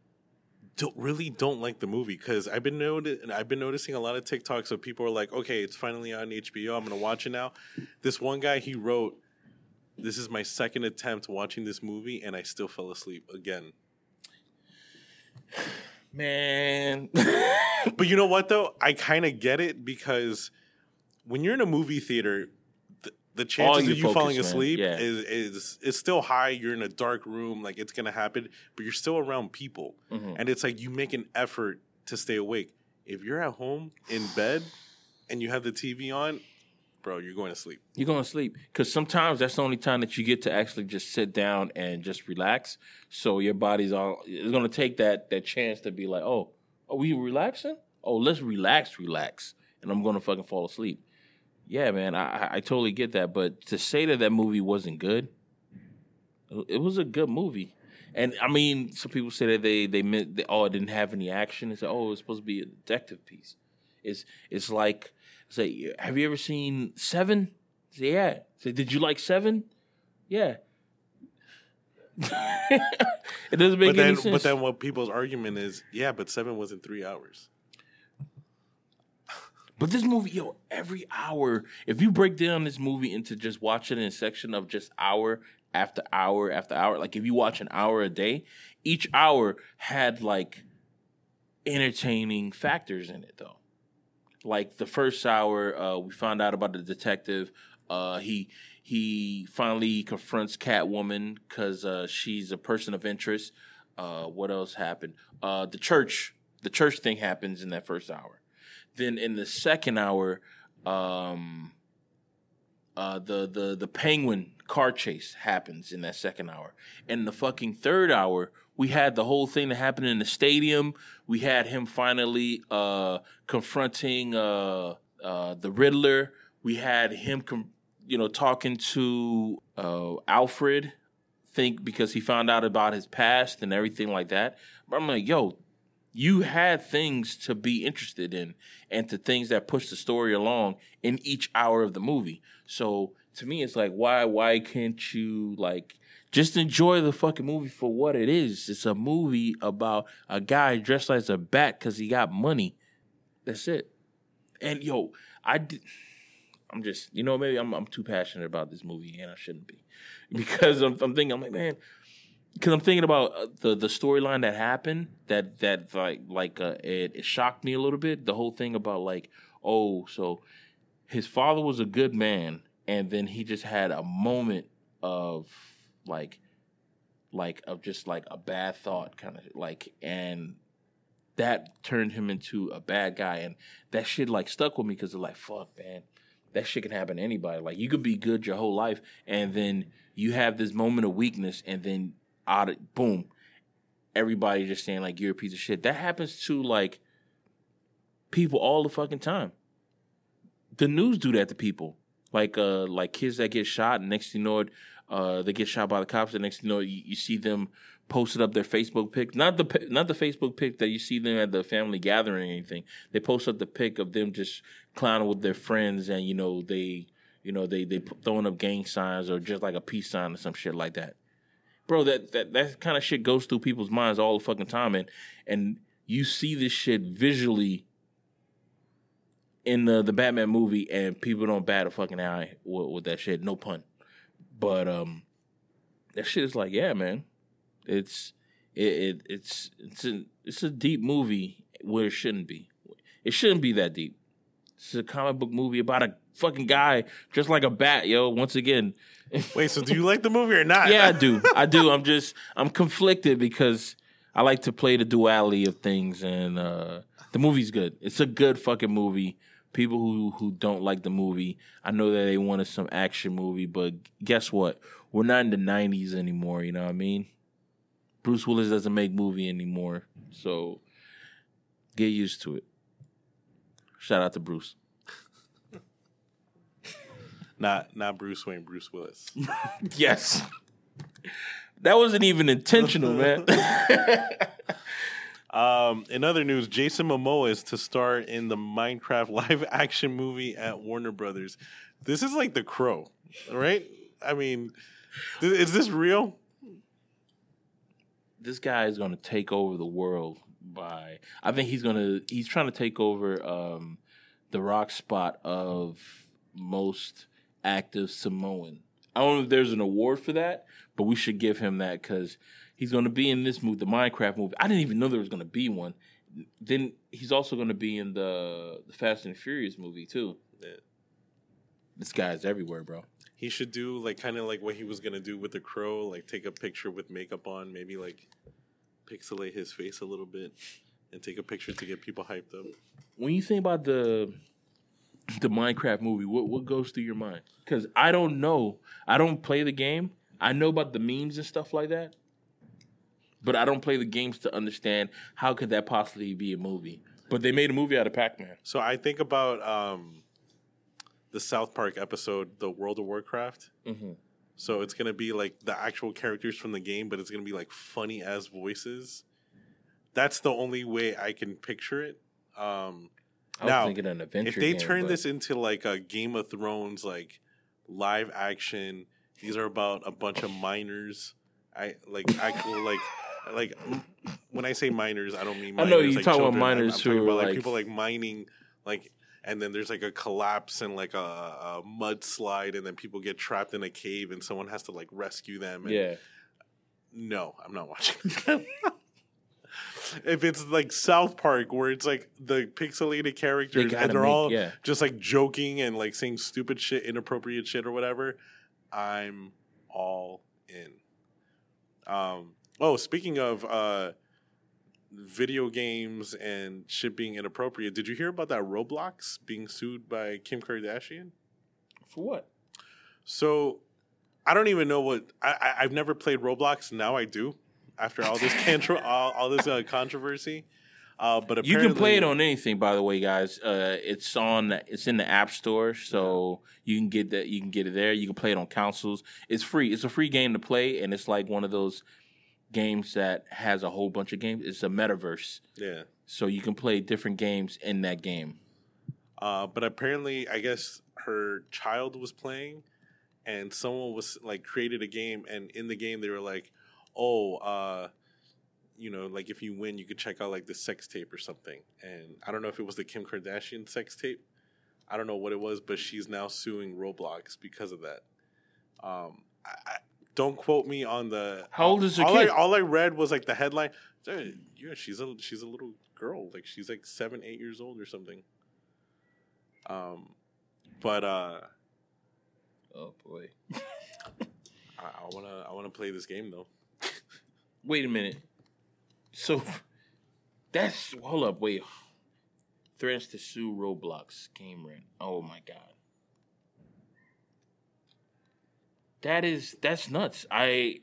Speaker 2: don't really don't like the movie because I've been noti- I've been noticing a lot of TikToks of people are like, okay, it's finally on HBO. I'm gonna watch it now. This one guy he wrote, "This is my second attempt watching this movie, and I still fell asleep again." <sighs>
Speaker 1: Man, <laughs> <laughs>
Speaker 2: But you know what though? I kind of get it because when you're in a movie theater, the, the chances
Speaker 1: you
Speaker 2: of you
Speaker 1: focus,
Speaker 2: falling asleep
Speaker 1: Yeah.
Speaker 2: is, is is still high. You're in a dark room, like it's gonna happen, but you're still around people,
Speaker 1: Mhm.
Speaker 2: and it's like you make an effort to stay awake. If you're at home in bed and you have the TV on, bro, you're going to sleep.
Speaker 1: you're going to sleep because sometimes that's the only time that you get to actually just sit down and just relax. So your body's all it's going to take that that chance to be like, oh, are we relaxing? Oh, let's relax, relax, and I'm to fucking fall asleep. yeah, man, I, I- I totally get that. But to say that that movie wasn't good, it was a good movie. And I mean, some people say that they they meant they, oh, it didn't have any action. It's like, oh, it's supposed to be a detective piece. It's it's like say, have you ever seen Seven? Say, yeah. Say, did you like Seven? Yeah. <laughs> it doesn't make
Speaker 2: But then,
Speaker 1: any sense.
Speaker 2: but then, what people's argument is, yeah, but seven wasn't three hours.
Speaker 1: But this movie, yo, every hour, if you break down this movie into just watching in a section of just hour after hour after hour, like if you watch an hour a day, each hour had like entertaining factors in it though. Like the first hour, uh, we found out about the detective. Uh, he he finally confronts Catwoman because uh, she's a person of interest. Uh, what else happened? Uh, the church, the church thing happens in that first hour. Then in the second hour, um, uh, the the the penguin car chase happens in that second hour. In the fucking third hour, we had the whole thing that happened in the stadium. We had him finally uh, confronting uh, uh, the Riddler. We had him, com- you know, talking to uh, Alfred. Think because he found out about his past and everything like that. But I'm like, yo, you had things to be interested in and to things that push the story along in each hour of the movie. So to me, it's like, why why can't you like just enjoy the fucking movie for what it is? It's a movie about a guy dressed as a bat because he got money. That's it. And yo, I did. I'm just, you know, maybe I'm I'm too passionate about this movie, and I shouldn't be, <laughs> because I'm, I'm thinking, I'm like, man, because I'm thinking about uh, the the storyline that happened that that like like uh, it, it shocked me a little bit. The whole thing about like oh so his father was a good man and then he just had a moment of like like of just like a bad thought kind of like and that turned him into a bad guy and that shit like stuck with me because it's like fuck man that shit can happen to anybody. Like you could be good your whole life and then you have this moment of weakness and then out of boom everybody just saying like you're a piece of shit. That happens to like people all the fucking time. The news do that to people. Like uh like kids that get shot and next you know it uh they get shot by the cops and next you know you, you see them posted up their facebook pic. Not the not the facebook pic that you see them at the family gathering or anything. They post up the pic of them just clowning with their friends and you know they you know they they throwing up gang signs or just like a peace sign or some shit like that bro that that that kind of shit goes through people's minds all the fucking time and and you see this shit visually in the the Batman movie, and people don't bat a fucking eye with, with that shit. No pun, but um, that shit is like, yeah, man, it's it, it it's it's a it's a deep movie where it shouldn't be. It shouldn't be that deep. It's a comic book movie about a fucking guy just like a bat, yo. Once again, <laughs>
Speaker 2: Wait, so do you like the movie or not?
Speaker 1: yeah, I do. <laughs> I do. I'm just I'm conflicted because I like to play the duality of things, and uh, the movie's good. It's a good fucking movie. People who who don't like the movie, I know that they wanted some action movie, but guess what? We're not in the '90s anymore. You know what I mean? Bruce Willis doesn't make movie anymore, so get used to it. Shout out to Bruce. <laughs>
Speaker 2: not not Bruce Wayne, Bruce Willis. <laughs>
Speaker 1: Yes. That wasn't even intentional, man. <laughs>
Speaker 2: Um, in other news, Jason Momoa is to star in the Minecraft live action movie at Warner Brothers. This is like The Crow, right? I mean, th- is this real?
Speaker 1: this guy is going to take over the world by I think he's going to he's trying to take over um the rock spot of most active Samoan. I don't know if there's an award for that, but we should give him that cuz he's going to be in this movie, the Minecraft movie. I didn't even know there was going to be one. Then he's also going to be in the the Fast and Furious movie too.
Speaker 2: Yeah.
Speaker 1: This guy's everywhere, bro.
Speaker 2: He should do like kind of like what he was gonna do with The Crow, like take a picture with makeup on, maybe like pixelate his face a little bit, and take a picture to get people hyped up.
Speaker 1: when you think about the the Minecraft movie, what what goes through your mind? Because I don't know. I don't play the game. I know about the memes and stuff like that, but I don't play the games to understand how could that possibly be a movie. But they made a movie out of Pac Man.
Speaker 2: So I think about um, the South Park episode, the World of Warcraft.
Speaker 1: Mm-hmm.
Speaker 2: So it's gonna be like the actual characters from the game, but it's gonna be like funny as voices. That's the only way I can picture it. Um,
Speaker 1: I was
Speaker 2: Now,
Speaker 1: thinking an adventure.
Speaker 2: if they
Speaker 1: game,
Speaker 2: turn
Speaker 1: but-
Speaker 2: this into like a Game of Thrones like live action, these are about a bunch of miners. I like actual like like when I say miners, I don't mean
Speaker 1: I know you
Speaker 2: like
Speaker 1: talk about
Speaker 2: children. I'm-
Speaker 1: miners
Speaker 2: I'm
Speaker 1: who
Speaker 2: about like
Speaker 1: like-
Speaker 2: people like mining like and then there's like a collapse and like a, a mudslide and then people get trapped in a cave and someone has to like rescue them and
Speaker 1: yeah,
Speaker 2: no, I'm not watching. <laughs> if it's like South Park, where it's like the pixelated characters
Speaker 1: gotta
Speaker 2: and they're
Speaker 1: make-
Speaker 2: all
Speaker 1: yeah.
Speaker 2: just like joking and like saying stupid shit, inappropriate shit or whatever, I'm all in. Um. Oh, speaking of uh, video games and shit being inappropriate, did you hear about that Roblox being sued by Kim Kardashian?
Speaker 1: for what?
Speaker 2: So I don't even know what I, I I've never played Roblox. Now I do. After all this <laughs> contro- all, all this uh, controversy, uh, but
Speaker 1: You can play it on anything, by the way, guys. Uh, it's on. It's in the App Store, so you can get that. You can get it there. You can play it on consoles. It's free. It's a free game to play, and it's like one of those games that has a whole bunch of games. It's a metaverse,
Speaker 2: Yeah,
Speaker 1: so you can play different games in that game.
Speaker 2: uh, but apparently, I guess her child was playing, and someone was like created a game, and in the game they were like, "Oh, uh, you know, like if you win, you could check out like the sex tape or something." And I don't know if it was the Kim Kardashian sex tape. I don't know what it was, but she's now suing Roblox because of that. Um, I, I, don't quote me on the.
Speaker 1: How old is the
Speaker 2: all
Speaker 1: kid?
Speaker 2: I, all I read was like the headline. "Eh, Yeah, she's a she's a little girl, like she's like seven, eight years old or something. Um, but uh,
Speaker 1: Oh boy! <laughs>
Speaker 2: I, I wanna I wanna play this game though.
Speaker 1: Wait a minute. So that's hold up. Wait. Threats to sue Roblox game rent. Oh my god. That is that's nuts. I.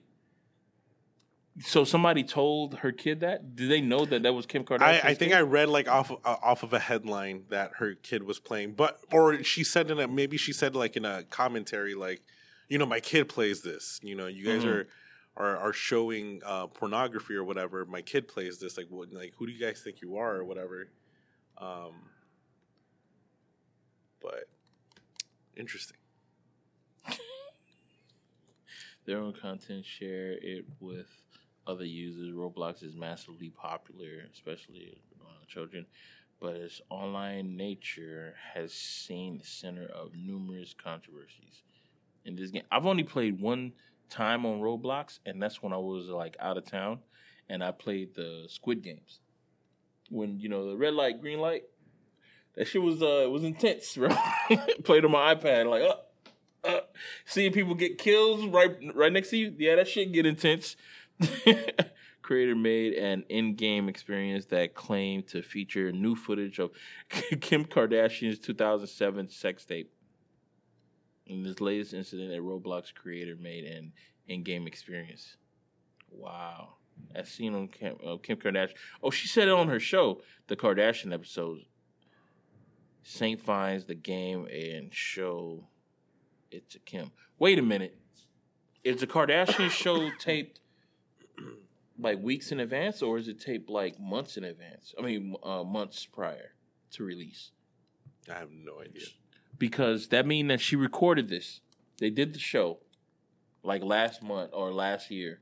Speaker 1: So somebody told her kid that? Did they know that that was Kim Kardashian?
Speaker 2: I, I think I read like off uh, off of a headline that her kid was playing, but or she said in a maybe she said like in a commentary like, you know, my kid plays this. You know, you guys
Speaker 1: Mhm.
Speaker 2: are are are showing uh, pornography or whatever. My kid plays this. Like, what? Like, who do you guys think you are or whatever? Um, but interesting.
Speaker 1: Their own content, share it with other users. Roblox is massively popular, especially among children, but its online nature has seen the center of numerous controversies. In this game, I've only played one time on Roblox, and that's when I was like out of town, and I played the Squid Games. When you know the red light, green light, that shit was uh it was intense, <laughs> bro. played on my iPad, like uh, uh, <laughs> seeing people get kills right right next to you, yeah, that shit get intense. <laughs> Creator made an in-game experience that claimed to feature new footage of <laughs> Kim Kardashian's 2007 sex tape. In this latest incident, a Roblox creator made an in-game experience. Wow, as seen on Kim, uh, Kim Kardashian. Oh, she said it on her show, the Kardashian episode. Saint finds the game and show it a Kim. Wait a minute. Is the Kardashian show taped <clears throat> like weeks in advance, or is it taped like months in advance? I mean, uh, months prior to release.
Speaker 2: I have no idea.
Speaker 1: Because that means that she recorded this. They did the show like last month or last year.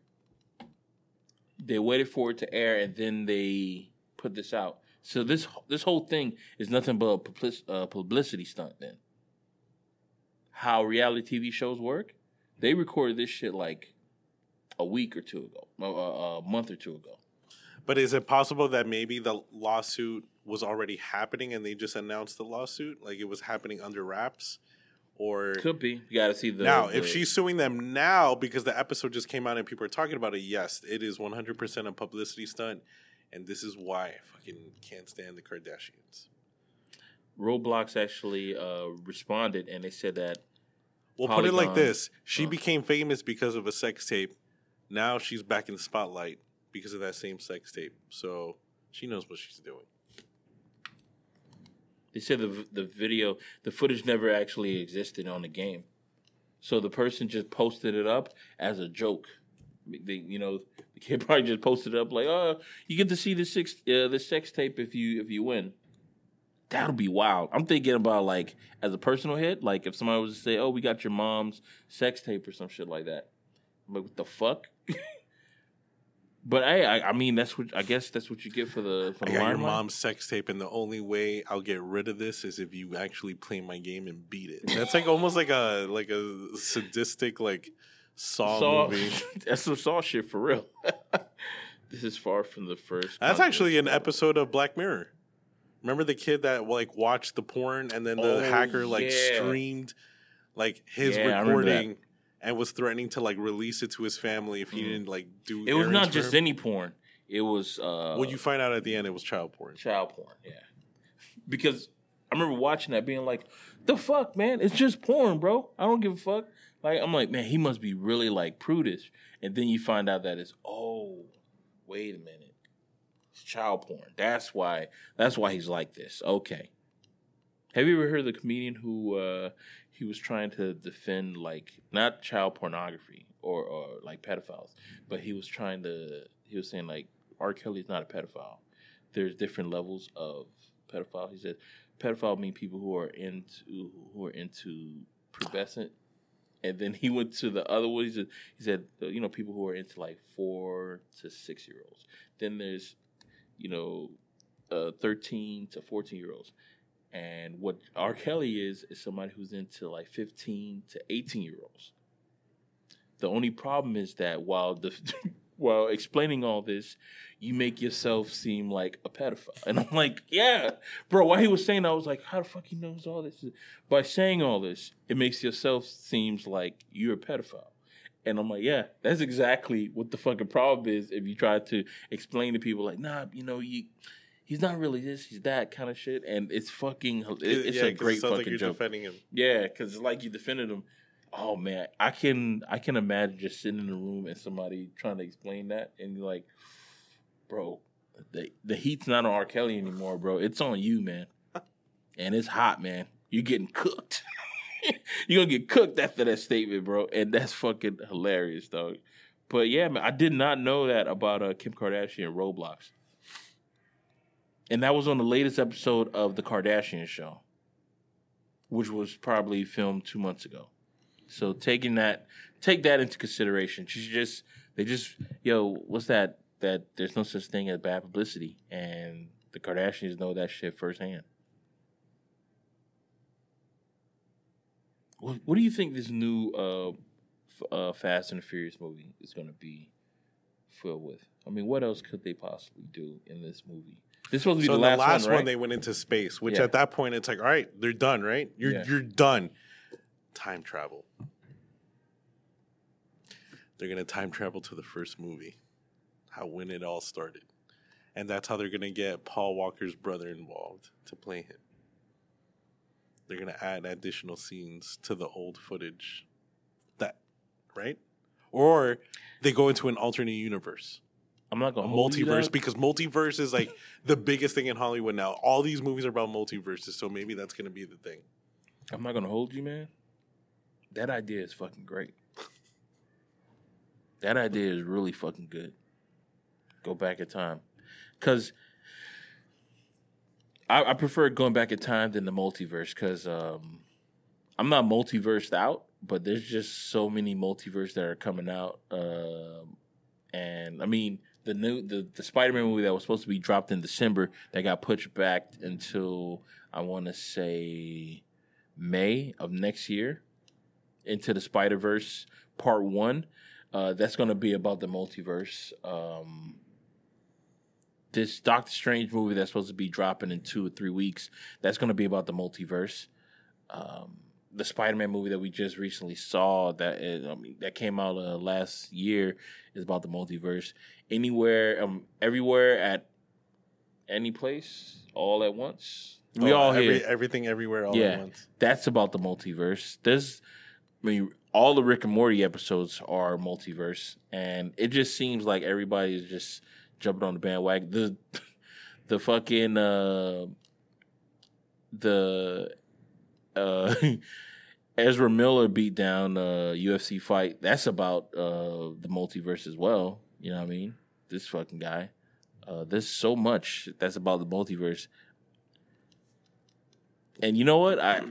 Speaker 1: They waited for it to air and then they put this out. So this this whole thing is nothing but a uh, publicity stunt. Then how reality TV shows work? They recorded this shit like a week or two ago, a, a, month or two ago.
Speaker 2: But is it possible that maybe the lawsuit was already happening and they just announced the lawsuit, like it was happening under wraps, or
Speaker 1: Could be. You got to see the
Speaker 2: now,
Speaker 1: the-
Speaker 2: if she's suing them now because the episode just came out and people are talking about it, yes, it is 100% a publicity stunt. And this is why I fucking can't stand the Kardashians.
Speaker 1: Roblox actually uh, responded and they said that
Speaker 2: Well, put it like this she became famous because of a sex tape. Now she's back in the spotlight because of that same sex tape. So she knows what she's doing.
Speaker 1: They said the the video, the footage never actually existed on the game, so the person just posted it up as a joke. They, you know, the kid <laughs> probably just posted it up like, "Oh, you get to see the six uh, the sex tape if you if you win." That'll be wild. I'm thinking about like as a personal hit, like if somebody was to say, "Oh, we got your mom's sex tape" or some shit like that. I'm like, what the fuck? <laughs> but hey, I, I mean, that's what I guess that's what you get for the for
Speaker 2: I
Speaker 1: the
Speaker 2: got your mom's sex tape, and the only way I'll get rid of this is if you actually play my game and beat it. That's like almost like a like a sadistic like Saw,
Speaker 1: Saw,
Speaker 2: movie. <laughs>
Speaker 1: that's some Saw shit for real. <laughs> this is far from the first.
Speaker 2: That's actually an episode of Black Mirror. Remember the kid that like watched the porn and then the
Speaker 1: Oh,
Speaker 2: hacker like
Speaker 1: yeah.
Speaker 2: streamed like his
Speaker 1: Yeah, I remember that.
Speaker 2: recording and was threatening to like release it to his family if he
Speaker 1: Mhm.
Speaker 2: didn't like do.
Speaker 1: It was not just any porn. It was uh,
Speaker 2: Well, you find out at the end it was child porn.
Speaker 1: child porn. Yeah, because I remember watching that, being like, "The fuck, man! It's just porn, bro. I don't give a fuck." Like I'm like, man, he must be really like prudish. And then you find out that it's oh, wait a minute, child porn. That's why. That's why he's like this. Okay. Have you ever heard the comedian who uh, he was trying to defend like not child pornography or, or like pedophiles, but he was trying to he was saying like R. Kelly's not a pedophile. There's different levels of pedophile. He said pedophile mean people who are into who are into pubescent. And then he went to the other one. He said, he said, you know, people who are into like four to six year olds. Then there's, you know, uh, thirteen to fourteen year olds. And what R. Kelly is is somebody who's into like fifteen to eighteen year olds. The only problem is that while the <laughs> while explaining all this, you make yourself seem like a pedophile. And I'm like, yeah, bro. While he was saying, that, I was like, how the fuck he knows all this? By saying all this, it makes yourself seems like you're a pedophile. And I'm like, yeah, that's exactly what the fucking problem is. If you try to explain to people, like, nah, you know, you, he's not really this, he's that kind of shit, and it's fucking, it- it's
Speaker 2: Yeah,
Speaker 1: a great
Speaker 2: it sounds
Speaker 1: fucking
Speaker 2: like you're
Speaker 1: joke.
Speaker 2: defending him.
Speaker 1: Yeah, because it's like you defended him. Oh man, I can I can imagine just sitting in a room and somebody trying to explain that, and you're like, bro, the the heat's not on R. Kelly anymore, bro. It's on you, man. <laughs> And it's hot, man. You're getting cooked. You're gonna get cooked after that statement, bro. And that's fucking hilarious, dog. But yeah, man, I did not know that about uh, Kim Kardashian and Roblox. And that was on the latest episode of the Kardashian show, which was probably filmed two months ago. So taking that, take that into consideration. She just, they just, yo, what's that? That there's no such thing as bad publicity, and the Kardashians know that shit firsthand. What, what do you think this new uh, f- uh, Fast and the Furious movie is going to be filled with? I mean, what else could they possibly do in this movie? This is supposed to be
Speaker 2: So
Speaker 1: the last,
Speaker 2: the last
Speaker 1: one, right?
Speaker 2: they went into space, which
Speaker 1: Yeah.
Speaker 2: at that point it's like, all right, they're done, right? You're
Speaker 1: Yeah.
Speaker 2: you're done. Time travel. They're gonna time travel to the first movie, how when it all started, and that's how they're gonna get Paul Walker's brother involved to play him. They're gonna add additional scenes to the old footage, that right, or they go into an alternate universe
Speaker 1: I'm not going to
Speaker 2: multiverse because multiverse is like the biggest thing in Hollywood now. All these movies are about multiverses, so maybe that's going to be the thing.
Speaker 1: I'm not gonna hold you, man. That idea is fucking great. That idea is really fucking good. Go back in time, because I, I prefer going back in time than the multiverse. Because um, I'm not multiversed out, but there's just so many multiverse that are coming out. Um, and I mean, the new the, the Spider-Man movie that was supposed to be dropped in December that got pushed back until I want to say May of next year into the Spider Verse Part One. Uh, that's going to be about the multiverse. Um, this Doctor Strange movie that's supposed to be dropping in two or three weeks. That's going to be about the multiverse. Um, the Spider-Man movie that we just recently saw that is, I mean, that came out uh, last year is about the multiverse. Anywhere, um, everywhere, at any place, all at once. We
Speaker 2: Oh,
Speaker 1: all
Speaker 2: every,
Speaker 1: here
Speaker 2: everything everywhere all
Speaker 1: Yeah.
Speaker 2: at once.
Speaker 1: that's about the multiverse. There's, I mean, all the Rick and Morty episodes are multiverse, and it just seems like everybody is just jumping on the bandwagon. The, the fucking uh, the uh, <laughs> Ezra Miller beat down uh, UFC fight. That's about uh, the multiverse as well. You know what I mean? This fucking guy. Uh, there's so much that's about the multiverse. And you know what? I,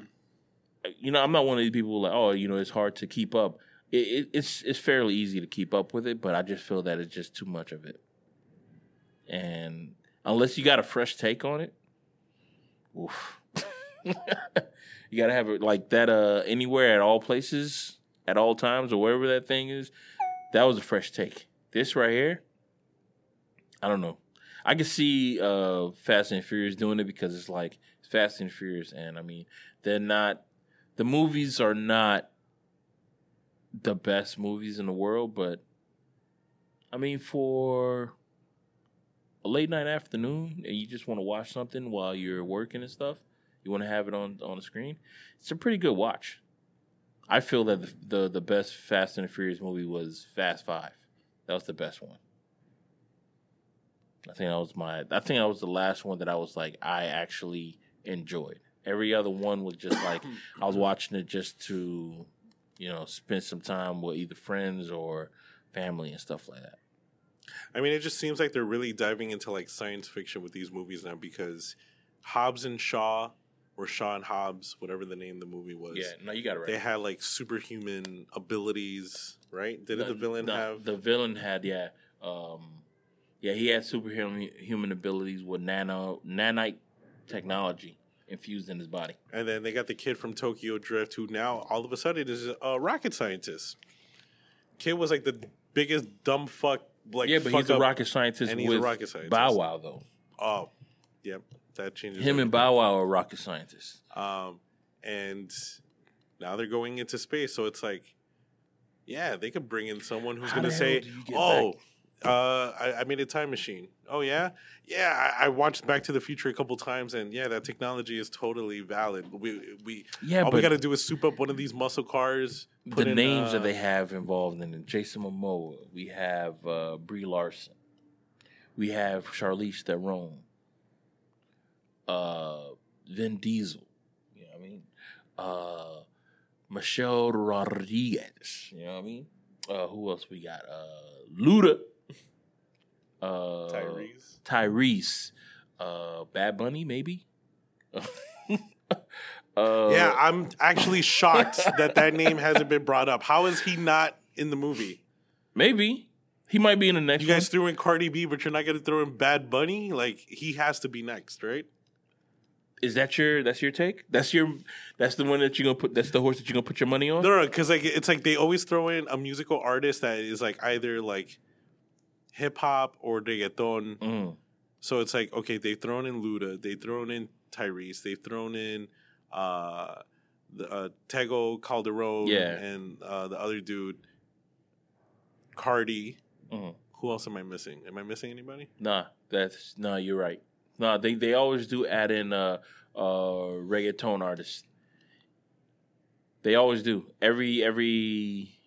Speaker 1: you know, I'm not one of these people like, oh, you know, it's hard to keep up. It, it, it's it's fairly easy to keep up with it, but I just feel that it's just too much of it. And unless you got a fresh take on it, oof. <laughs> you gotta have it like that uh anywhere at all places at all times or wherever that thing is. That was a fresh take. This right here i don't know. I can see uh fast and furious doing it because it's like fast and furious and i mean they're not the movies are not the best movies in the world but i mean for a late night afternoon and you just want to watch something while you're working and stuff you want to have it on on the screen, it's a pretty good watch. I feel that the, the the best Fast and Furious movie was Fast Five. That was the best one. I think that was my. I think that was the last one that I was like I actually enjoyed. Every other one was just like I was watching it just to, you know, spend some time with either friends or family and stuff like that.
Speaker 2: I mean, it just seems like they're really diving into like science fiction with these movies now because Hobbs and Shaw or Shaw and Hobbs, whatever the name of the movie was.
Speaker 1: Yeah, no, you got it right.
Speaker 2: They had like superhuman abilities, right? Did
Speaker 1: the,
Speaker 2: the villain
Speaker 1: the,
Speaker 2: have?
Speaker 1: The villain had, yeah, um, yeah, he had superhuman human abilities with nano nanite technology infused in his body.
Speaker 2: And then they got the kid from Tokyo Drift, who now all of a sudden is a rocket scientist. Kid was like the biggest dumb fuck. Like
Speaker 1: yeah, but he's a rocket scientist.
Speaker 2: And he's a rocket scientist.
Speaker 1: Bow Wow though.
Speaker 2: Oh, yep that changes.
Speaker 1: Him and Bow Wow are rocket scientists.
Speaker 2: Um, and now they're going into space, so it's like, yeah, they could bring in someone who's going to say, "Oh, uh, I, I, made a time machine." Oh yeah, yeah. I, I, watched Back to the Future a couple times, and yeah, that technology is totally valid. We we
Speaker 1: yeah,
Speaker 2: all we got to do is soup up one of these muscle cars.
Speaker 1: The in, names uh, that they have involved in it: Jason Momoa. We have uh, Brie Larson. We have Charlize Theron uh, Vin Diesel. You know what I mean? Uh, Michelle Rodriguez. You know what I mean? Uh, who else we got? Uh, Luda. Uh,
Speaker 2: Tyrese.
Speaker 1: Tyrese. Uh, Bad Bunny, maybe. <laughs> uh,
Speaker 2: yeah, I'm actually shocked that that name hasn't been brought up. How is he not in the movie?
Speaker 1: Maybe he might be in the next.
Speaker 2: You guys
Speaker 1: one.
Speaker 2: threw in Cardi B, but you're not going to throw in Bad Bunny. Like he has to be next, right?
Speaker 1: Is that your that's your take? That's your that's the one that you're gonna put that's the horse that you're gonna put your money on?
Speaker 2: No, no, because like it's like they always throw in a musical artist that is like either like hip hop or reggaeton. Mm. So it's like okay, they've thrown in Luda, they've thrown in Tyrese, they've thrown in uh the uh, Tego Calderon
Speaker 1: yeah.
Speaker 2: and uh, the other dude Cardi. Mm. Who else am I missing? Am I missing anybody?
Speaker 1: Nah, that's nah. You're right. No, they they always do add in uh, uh, reggaeton artists. They always do every every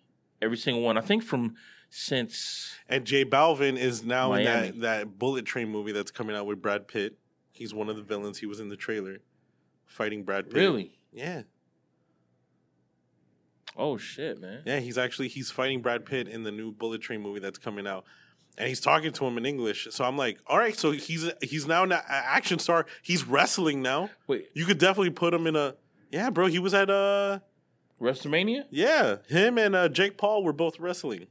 Speaker 1: every single one. I think from since
Speaker 2: and J Balvin is now Miami. in that that Bullet Train movie that's coming out with Brad Pitt. He's one of the villains. He was in the trailer fighting Brad Pitt.
Speaker 1: Really?
Speaker 2: Yeah.
Speaker 1: Oh shit, man.
Speaker 2: Yeah, he's actually he's fighting Brad Pitt in the new Bullet Train movie that's coming out and he's talking to him in English. So I'm like, all right, so he's he's now an action star. He's wrestling now.
Speaker 1: Wait,
Speaker 2: you could definitely put him in a yeah, bro. He was at uh
Speaker 1: WrestleMania.
Speaker 2: Yeah, him and uh, Jake Paul were both wrestling.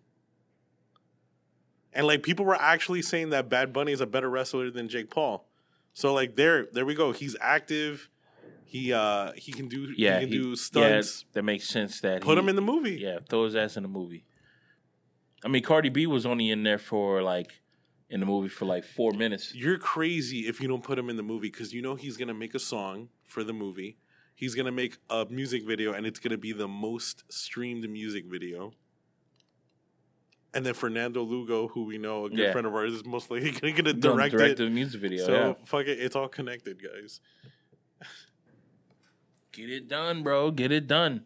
Speaker 2: And like people were actually saying that Bad Bunny is a better wrestler than Jake Paul. So like there, there we go. He's active. He uh he can do yeah he can he, do stunts.
Speaker 1: Yeah, that makes sense. That
Speaker 2: put
Speaker 1: he,
Speaker 2: him in the movie.
Speaker 1: Yeah, throw his ass in the movie. I mean, Cardi B was only in there for like in the movie for like four minutes.
Speaker 2: You're crazy if you don't put him in the movie because you know he's gonna make a song for the movie. He's gonna make a music video, and it's gonna be the most streamed music video. And then Fernando Lugo, who we know, a good yeah. friend of ours, is most likely <laughs> gonna, gonna direct, direct
Speaker 1: the music video.
Speaker 2: So
Speaker 1: yeah.
Speaker 2: fuck it, it's all connected, guys.
Speaker 1: Get it done, bro. Get it done.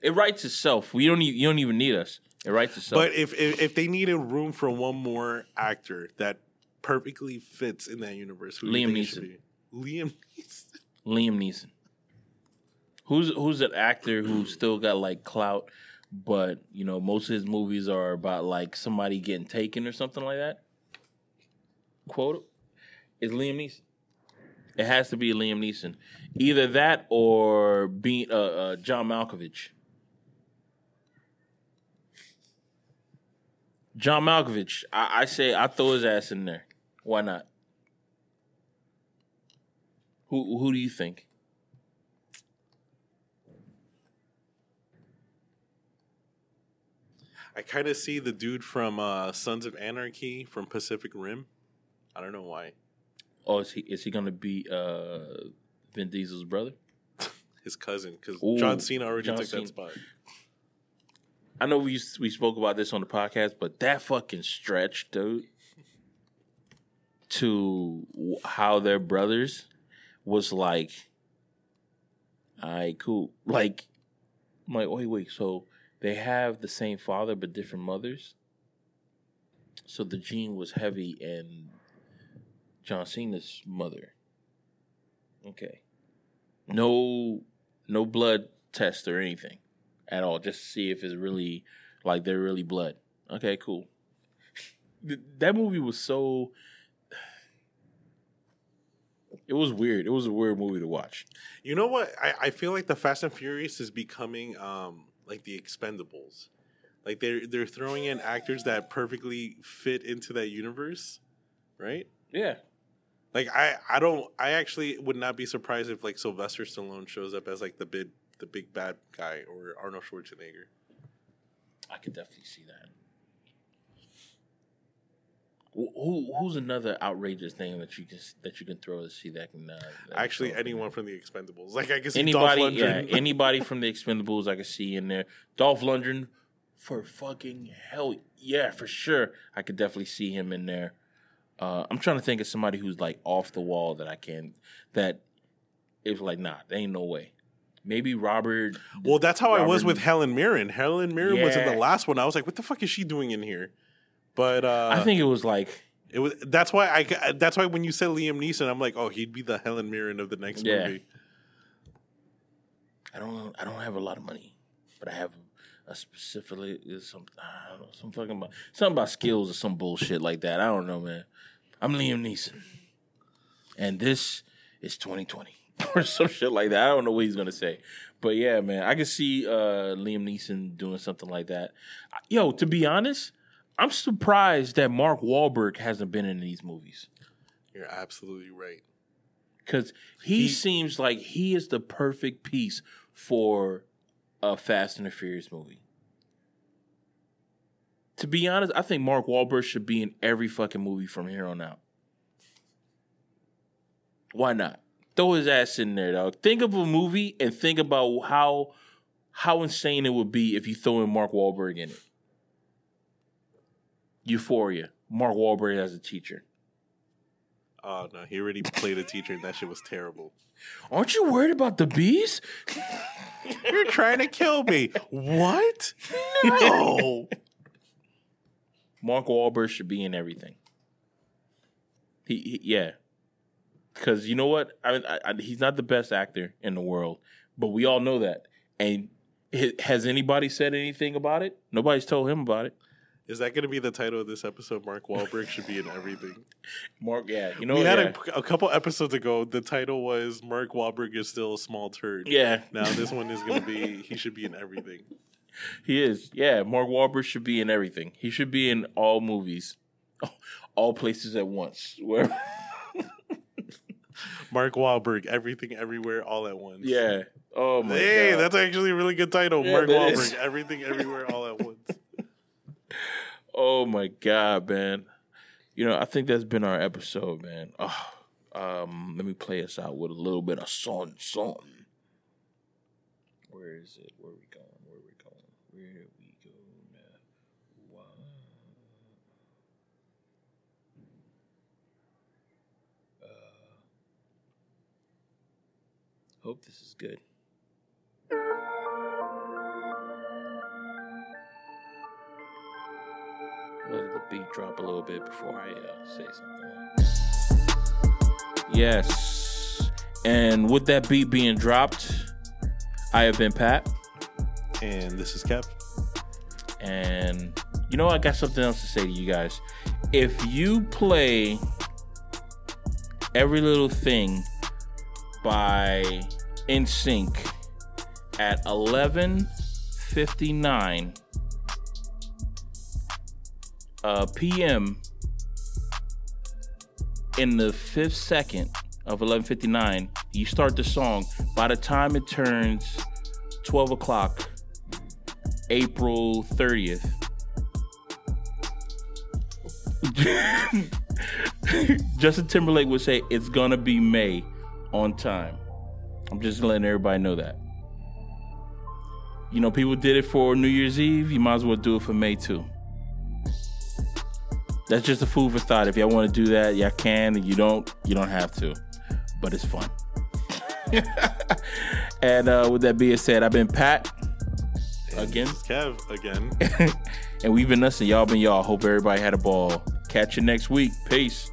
Speaker 1: It writes itself. We don't. You don't even need us. It writes itself.
Speaker 2: But if, if if they needed room for one more actor that perfectly fits in that universe, who
Speaker 1: Liam Neeson.
Speaker 2: Liam Neeson.
Speaker 1: Liam Neeson. Who's who's an actor who still got like clout, but you know most of his movies are about like somebody getting taken or something like that. Quote is Liam Neeson. It has to be Liam Neeson, either that or being uh, uh, John Malkovich. John Malkovich, I, I say I throw his ass in there. Why not? Who who do you think?
Speaker 2: I kind of see the dude from uh, Sons of Anarchy from Pacific Rim. I don't know why.
Speaker 1: Oh, is he is he gonna be uh, Vin Diesel's brother? <laughs>
Speaker 2: His cousin, because John Cena already
Speaker 1: John
Speaker 2: took
Speaker 1: Cena.
Speaker 2: that spot.
Speaker 1: I know we we spoke about this on the podcast, but that fucking stretch, dude, to how they're brothers was like, all right, cool. Like, I'm like, wait, wait. So they have the same father but different mothers. So the gene was heavy in John Cena's mother. Okay. No, no blood test or anything at all, just to see if it's really like they're really blood. Okay, cool. That movie was so. It was weird. It was a weird movie to watch.
Speaker 2: You know what? I, I feel like the Fast and Furious is becoming um, like the Expendables. Like they're they're throwing in actors that perfectly fit into that universe, right?
Speaker 1: Yeah.
Speaker 2: Like I, I don't I actually would not be surprised if like Sylvester Stallone shows up as like the big the big bad guy or Arnold Schwarzenegger.
Speaker 1: I could definitely see that. Who, who who's another outrageous thing that you can that you can throw to see that can uh, that
Speaker 2: Actually,
Speaker 1: can-
Speaker 2: anyone from the Expendables. Like I can see
Speaker 1: anybody yeah <laughs> anybody from the Expendables I can see in there. Dolph Lundgren for fucking hell yeah for sure I could definitely see him in there. Uh, I'm trying to think of somebody who's like off the wall that I can that it's like nah there ain't no way. Maybe Robert.
Speaker 2: well, that's how I was with Helen Mirren. Helen Mirren was in the last one. I was like, what the fuck is she doing in here? But uh,
Speaker 1: I think it was like
Speaker 2: it was. That's why I. That's why when you said Liam Neeson, I'm like, oh, he'd be the Helen Mirren of the next
Speaker 1: Yeah.
Speaker 2: movie.
Speaker 1: I don't I don't have a lot of money, but I have a specifically some I don't know some fucking about something about skills or some bullshit like that. I don't know, man. I'm Liam Neeson, and this is 2020 <laughs> or some shit like that. I don't know what he's gonna say, but yeah, man, I can see uh, Liam Neeson doing something like that. Yo, to be honest, I'm surprised that Mark Wahlberg hasn't been in these movies
Speaker 2: You're absolutely right.
Speaker 1: because he,
Speaker 2: He-
Speaker 1: seems like he is the perfect piece for a Fast and the Furious movie. To be honest, I think Mark Wahlberg should be in every fucking movie from here on out. Why not? Throw his ass in there, dog. Think of a movie and think about how how insane it would be if you throw in Mark Wahlberg in it. Euphoria. Mark Wahlberg as a teacher.
Speaker 2: Oh no, he already played a teacher, and that shit was terrible.
Speaker 1: Aren't you worried about the bees?
Speaker 2: You're trying to kill me. What? No.
Speaker 1: Mark Wahlberg should be in everything. He, he yeah, because you know what? I mean, I, I, he's not the best actor in the world, but we all know that. And has anybody said anything about it? Nobody's told him about it.
Speaker 2: Is that going to be the title of this episode? Mark Wahlberg should be in everything. <laughs>
Speaker 1: Mark, yeah, you know,
Speaker 2: we had
Speaker 1: yeah,
Speaker 2: a, a couple episodes ago. The title was "Mark Wahlberg is still a small turd."
Speaker 1: yeah,
Speaker 2: Now this one is going to be <laughs> he should be in everything.
Speaker 1: he is. Yeah, Mark Wahlberg should be in everything. He should be in all movies, <laughs> all places at once. Where,
Speaker 2: Mark Wahlberg, everything, everywhere, all at once.
Speaker 1: yeah. Oh my
Speaker 2: Hey,
Speaker 1: god.
Speaker 2: that's actually a really good title.
Speaker 1: Yeah,
Speaker 2: Mark Wahlberg,
Speaker 1: is.
Speaker 2: everything, everywhere, all at once.
Speaker 1: Oh my god, man! You know, I think that's been our episode, man. Oh, um, let me play us out with a little bit of song, song. Where is it? Where we going? Where we going? Where are we going? now? Wow. Uh, hope this is good. Let the beat drop a little bit before I uh, say something. Yes, And with that beat being dropped, I have been Pat.
Speaker 2: And this is Kev.
Speaker 1: And you know, I got something else to say to you guys. If you play Every Little Thing by NSYNC at 11:59 uh, p.m. in the fifth second of 11:59, you start the song. By the time it turns 12 o'clock, April 30th. <laughs> Justin Timberlake would say it's gonna be May on time. I'm just letting everybody know that. You know, people did it for New Year's Eve. You might as well do it for May too. That's just a food for thought. If y'all want to do that, y'all can. You don't, you don't have to. But it's fun. <laughs> and uh, with that being said, I've been Pat again.
Speaker 2: Kev again. <laughs>
Speaker 1: and we've been us and y'all been y'all. Hope everybody had a ball. Catch you next week. Peace.